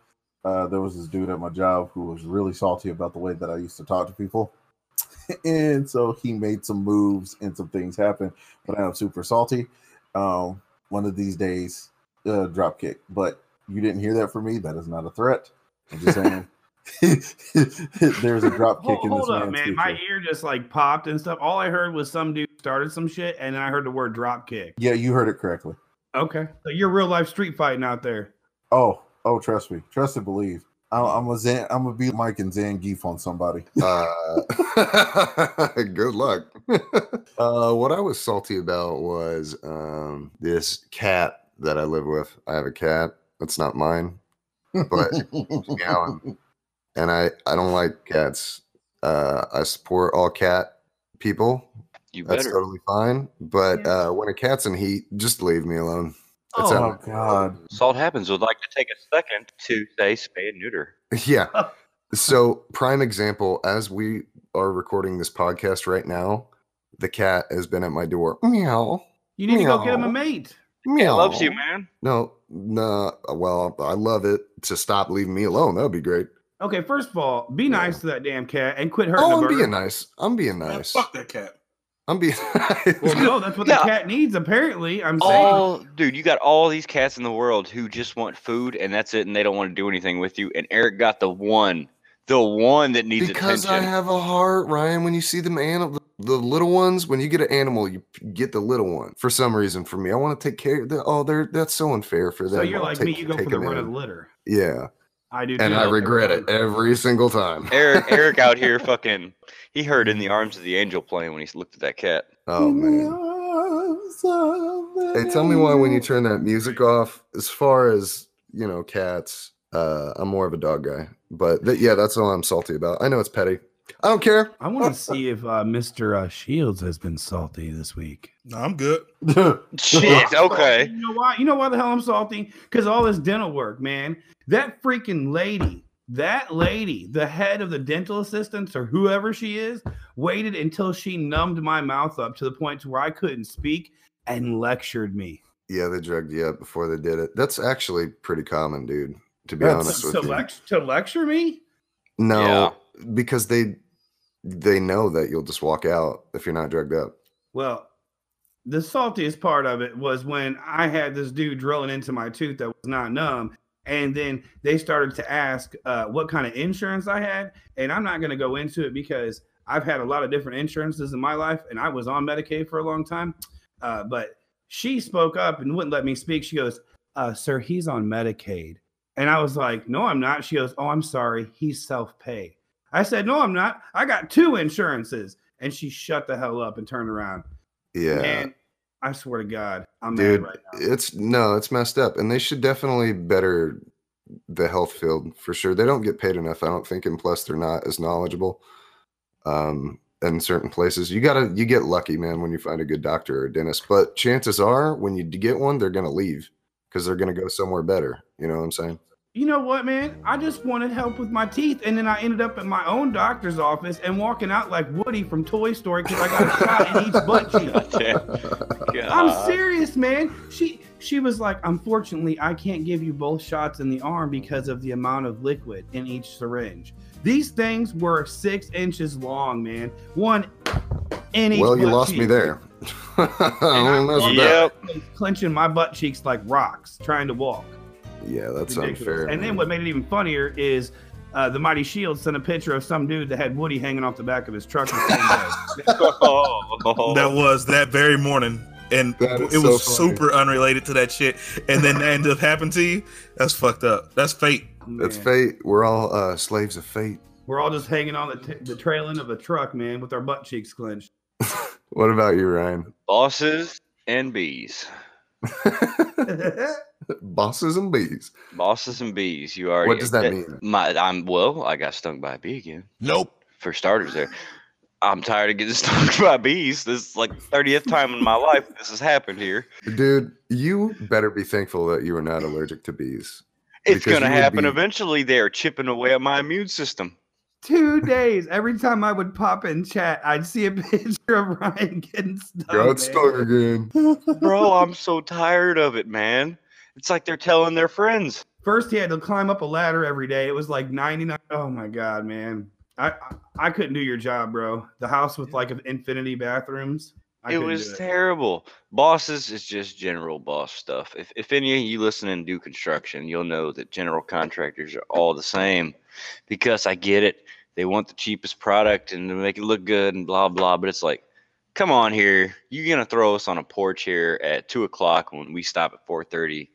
uh, there was this dude at my job who was really salty about the way that I used to talk to people. and so he made some moves and some things happen, but I'm super salty. Um, one of these days, uh, drop kick. But you didn't hear that from me. That is not a threat. I'm just saying. There's a drop kick Hold, in this hold up, man's man. My ear just like popped and stuff. All I heard was some dude started some shit, and then I heard the word drop kick. Yeah, you heard it correctly. Okay, so you're real life street fighting out there. Oh, oh, trust me, trust and believe. I'm, I'm a Zan, I'm gonna be Mike and Zan Zangief on somebody. Uh, good luck. uh, what I was salty about was um, this cat that I live with. I have a cat. That's not mine, but meowing, and I I don't like cats. Uh, I support all cat people. You That's better. totally fine. But uh, when a cat's in heat, just leave me alone. That's oh how- God, Salt happens. Would like to take a second to say spay and neuter. Yeah. So, prime example, as we are recording this podcast right now, the cat has been at my door. Meow. You need to go get him a mate. Meow. Loves you, man. No, no. Well, I love it to stop leaving me alone. That would be great. Okay, first of all, be nice to that damn cat and quit hurting Oh, I'm being nice. I'm being nice. Fuck that cat. I'm being Well, no, that's what Yeah. the cat needs. Apparently, I'm saying. Dude, you got all these cats in the world who just want food and that's it, and they don't want to do anything with you. And Eric got the one, the one that needs to be. because I have a heart, Ryan. When you see them animal, the little ones, when you get an animal, you get the little one. For some reason, for me, I want to take care. of the, oh, they're that's so unfair for them. so you're I'll like take- me. You go for the run of litter. Yeah, I do. and too. I regret it every single time. Eric, Eric out here fucking. He heard in the arms of the angel playing when he looked at that cat. Oh man. Hey, tell me why when you turn that music off, as far as you know, cats, uh, I'm more of a dog guy. But th- yeah, that's all I'm salty about. I know it's petty. I don't care. I want to see if uh, Mr. Uh, Shields has been salty this week. No, I'm good. Shit. Okay. You know why? You know why the hell I'm salty? Because all this dental work, man. That freaking lady, that lady, the head of the dental assistants or whoever she is, waited until she numbed my mouth up to the point to where I couldn't speak and lectured me. Yeah, they drugged you up before they did it. That's actually pretty common, dude. To be That's- honest To, with you. lect- to lecture me? No, because they they know that you'll just walk out if you're not drugged up. Well, the saltiest part of it was when I had this dude drilling into my tooth that was not numb. And then they started to ask uh, what kind of insurance I had. And I'm not going to go into it because I've had a lot of different insurances in my life and I was on Medicaid for a long time. Uh, but she spoke up and wouldn't let me speak. She goes, uh, Sir, he's on Medicaid. And I was like, No, I'm not. She goes, Oh, I'm sorry. He's self pay. I said, No, I'm not. I got two insurances. And she shut the hell up and turned around. Yeah. Man, I swear to God, I'm Dude, mad right now. it's no, it's messed up, and they should definitely better the health field for sure. They don't get paid enough, I don't think, and plus they're not as knowledgeable. Um, in certain places, you gotta you get lucky, man, when you find a good doctor or a dentist. But chances are, when you get one, they're gonna leave because they're gonna go somewhere better. You know what I'm saying? You know what, man? I just wanted help with my teeth, and then I ended up at my own doctor's office and walking out like Woody from Toy Story because I got a shot in each butt cheek. I'm serious, man. She she was like, unfortunately, I can't give you both shots in the arm because of the amount of liquid in each syringe. These things were six inches long, man. One in each. Well, you butt lost me there. I don't mess with that. Yep. Clenching my butt cheeks like rocks, trying to walk. Yeah, that's Ridiculous. unfair. And then what made it even funnier is uh, the Mighty Shield sent a picture of some dude that had Woody hanging off the back of his truck. the same day. Oh. That was that very morning. And it it is was so funny. super unrelated to that shit. And then that ended up happening to you. That's fucked up. That's fate. That's fate. We're all uh, slaves of fate. We're all just hanging on the, t- the trail end of a truck, man, with our butt cheeks clenched. What about you, Ryan? Bosses and bees. Bosses and bees. Bosses and bees. You already. What does that mean? My, I'm well. I got stung by a bee again. Nope. For starters, there. I'm tired of getting stung by bees. This is like 30th time in my life this has happened here. Dude, you better be thankful that you are not allergic to bees. It's gonna happen be- eventually. They are chipping away at my immune system. Two days. Every time I would pop in chat, I'd see a picture of Ryan getting stung. Got stung again. Bro, I'm so tired of it, man. It's like they're telling their friends. First, he had to climb up a ladder every day. It was like 99. Oh my God, man. I, I, I couldn't do your job, bro. The house with like infinity bathrooms. I it was do terrible. Bosses is just general boss stuff. If if any of you listen and do construction, you'll know that general contractors are all the same. Because I get it. They want the cheapest product and to make it look good and blah blah. But it's like, come on here. You're gonna throw us on a porch here at two o'clock when we stop at four thirty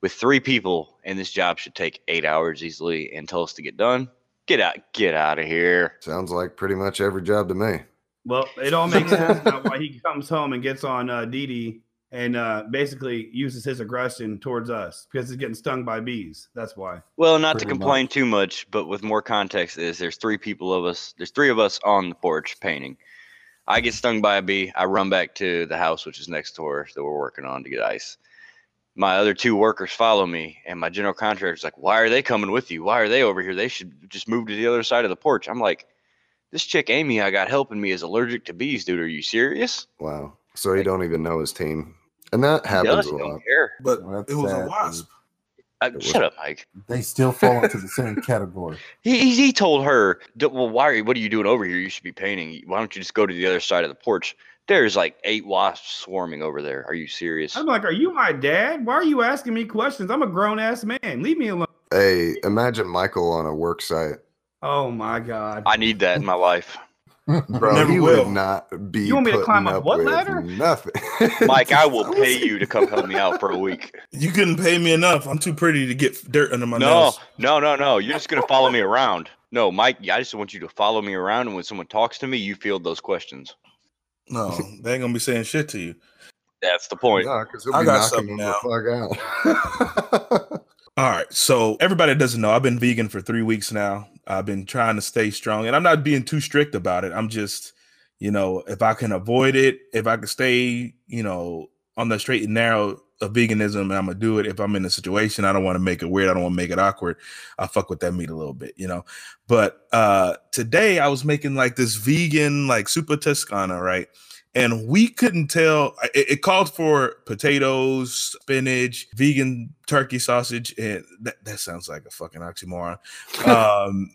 with three people and this job should take eight hours easily and tell us to get done. Get out get out of here. Sounds like pretty much every job to me. Well, it all makes sense now why he comes home and gets on uh, Didi and uh, basically uses his aggression towards us because he's getting stung by bees. That's why. Well, not to Pretty complain too much, but with more context, is there's three people of us. There's three of us on the porch painting. I get stung by a bee. I run back to the house, which is next door, that we're working on to get ice. My other two workers follow me, and my general contractor's like, "Why are they coming with you? Why are they over here? They should just move to the other side of the porch." I'm like, "This chick Amy I got helping me is allergic to bees, dude. Are you serious?" Wow. So he don't even know his team. And that He happens does. a lot. don't care. But Well, it was a wasp. Uh, was- shut up, Mike. They still fall into the same category. He, he, he told her, "Well, why? Are you, what are you doing over here? You should be painting. Why don't you just go to the other side of the porch? There's like eight wasps swarming over there. Are you serious?" I'm like, are you my dad? Why are you asking me questions? I'm a grown ass man. Leave me alone. Hey, imagine Michael on a work site. Oh my God. I need that in my life, Bro, Never he will. would not be. You want me to climb up what with ladder? Nothing. Mike. I will pay you to come help me out for a week. You couldn't pay me enough. I'm too pretty to get dirt under my nose. No, nails. no, no, no. You're just gonna follow me around. No, Mike. I just want you to follow me around, and when someone talks to me, you field those questions. No, they ain't gonna be saying shit to you. That's the point. Nah, 'cause he'll I be got knocking something them the fuck out. All right. So everybody doesn't know, I've been vegan for three weeks now. I've been trying to stay strong, and I'm not being too strict about it. I'm just, you know, if I can avoid it, if I can stay, you know, on the straight and narrow of veganism, I'm gonna do it. If I'm in a situation, I don't want to make it weird. I don't want to make it awkward. I fuck with that meat a little bit, you know. But uh today I was making like this vegan, like zuppa Toscana, right? And we couldn't tell. It, it called for potatoes, spinach, vegan turkey sausage, and that, that sounds like a fucking oxymoron. Um,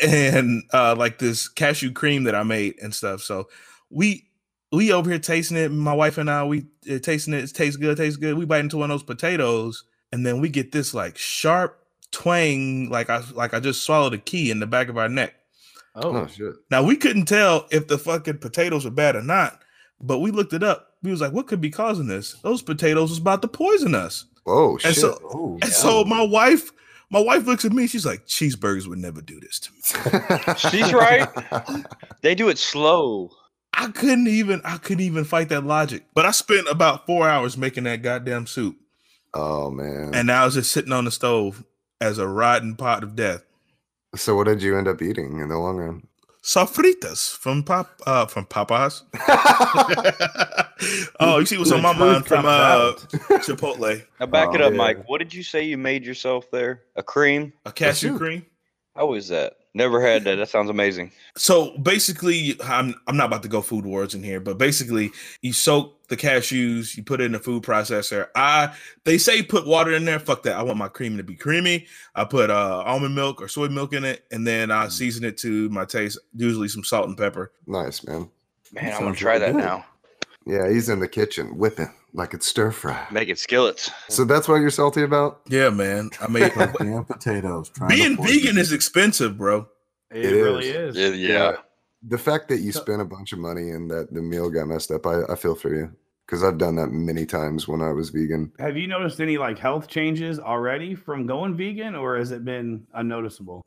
and uh, like this cashew cream that I made and stuff. So we we over here tasting it. My wife and I we uh, tasting it. It tastes good. Tastes good. We bite into one of those potatoes, and then we get this like sharp twang, like I like I just swallowed a key in the back of our neck. Oh shit! Now we couldn't tell if the fucking potatoes were bad or not, but we looked it up. We was like, what could be causing this? Those potatoes was about to poison us. Oh And shit! so, Ooh, and so my wife, my wife looks at me. She's like, cheeseburgers would never do this to me. She's right. They do it slow. I couldn't even, I couldn't even fight that logic. But I spent about four hours making that goddamn soup, oh man! and now it's just sitting on the stove. as a rotten pot of death. So what did you end up eating in the long run? Sofritas from Pop uh from Popeyes. oh, you see what's on my mind from uh out. Chipotle. Now back Oh, it up, yeah. Mike. What did you say you made yourself there? A cream? A cashew soup. cream. How is that? Never had that. That sounds amazing. So basically, I'm I'm not about to go food wars in here, but basically, you soak the cashews, you put it in a food processor. I they say put water in there. Fuck that. I want my cream to be creamy. I put uh, almond milk or soy milk in it, and then I season it to my taste. Usually some salt and pepper. Nice, man. Man, I'm gonna try really that good. now. Yeah, he's in the kitchen whipping like it's stir fry. making skillets. So that's what you're salty about? Yeah, man. I mean, Damn potatoes. trying to being vegan is expensive, bro. It, It really is. is. Yeah, yeah. The fact that you spent a bunch of money and that the meal got messed up, I, I feel for you. Because I've done that many times when I was vegan. Have you noticed any like health changes already from going vegan, or has it been unnoticeable?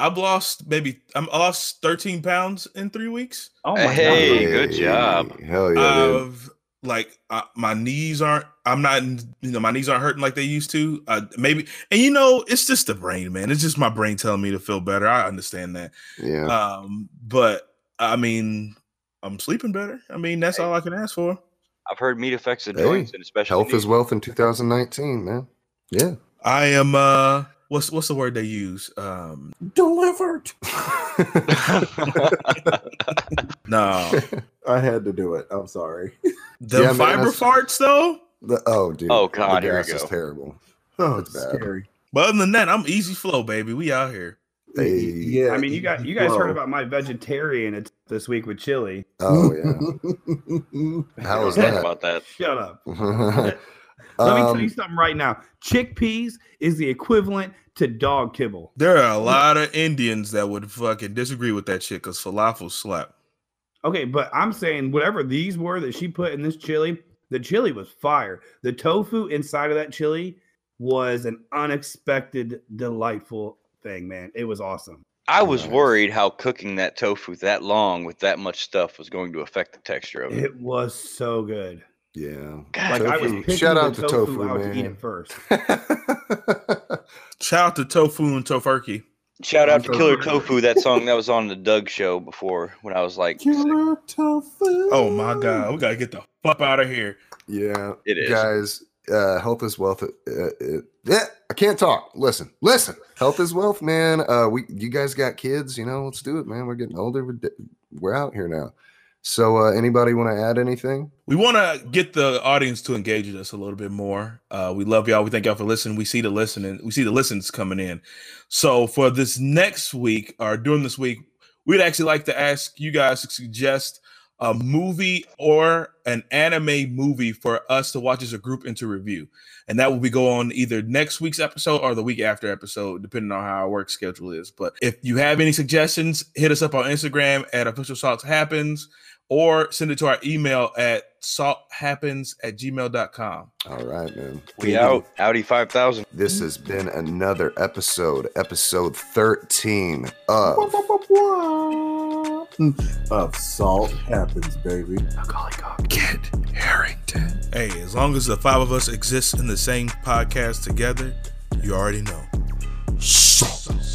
I've lost maybe I'm I lost 13 pounds in three weeks. Oh my Hey, god! good job. Hell yeah. I've like uh, my knees aren't. I'm not. You know, my knees aren't hurting like they used to. Uh, maybe, and you know, it's just the brain, man. It's just my brain telling me to feel better. I understand that. Yeah. Um, but I mean, I'm sleeping better. I mean, that's all I can ask for. I've heard meat affects the Hey, joints and especially Health is wealth in 2019, man. Yeah. I am. uh What's what's the word they use? Um, delivered. no, I had to do it. I'm sorry. the Yeah, fiber that's- farts though. The- oh, dude. Oh, God, the here we gas is go. terrible. Oh, That's it's bad. scary. But other than that, I'm easy flow, baby. We out here. Hey. Yeah. I mean, you got you guys heard about my vegetarian it's this week with chili. Oh, yeah. How was that? about that. Shut up. Let me tell you um, something right now. Chickpeas is the equivalent to dog kibble. There are a lot of Indians that would fucking disagree with that shit because falafel slap. Okay, but I'm saying whatever these were that she put in this chili, the chili was fire. The tofu inside of that chili was an unexpected, delightful thing, man. It was awesome. I was Nice. worried how cooking that tofu that long with that much stuff was going to affect the texture of it. It was so good. Yeah. Like I was Shout out to tofu, tofu, out to eat man. it first. Shout out to Tofu and Tofurky. Shout out to I'm so Killer. Tofu, that song that was on the Doug show before when I was like, six. Killer tofu. Oh my god, we gotta get the fuck out of here. yeah. It is. Guys, uh, health is wealth. Uh, uh, yeah, I can't talk. Listen, listen. Health is wealth, man. Uh, we, you guys got kids, you know, let's do it, man. We're getting older. We're, di- we're out here now. So, uh, anybody want to add anything? We want to get the audience to engage with us a little bit more. Uh, we love y'all. We thank y'all for listening. We see the listening. We see the listens coming in. So for this next week or during this week, we'd actually like to ask you guys to suggest a movie or an anime movie for us to watch as a group and to review. And that will be go on either next week's episode or the week after episode, depending on how our work schedule is. But if you have any suggestions, hit us up on Instagram at official salts happens or send it to our email at salthappens at gmail.com. All right, man. we out. Audi 5000. This has been another episode, episode 13 of of salt happens, baby. Kit Harington. Hey, as long as the five of us exist in the same podcast together, you already know. Salt.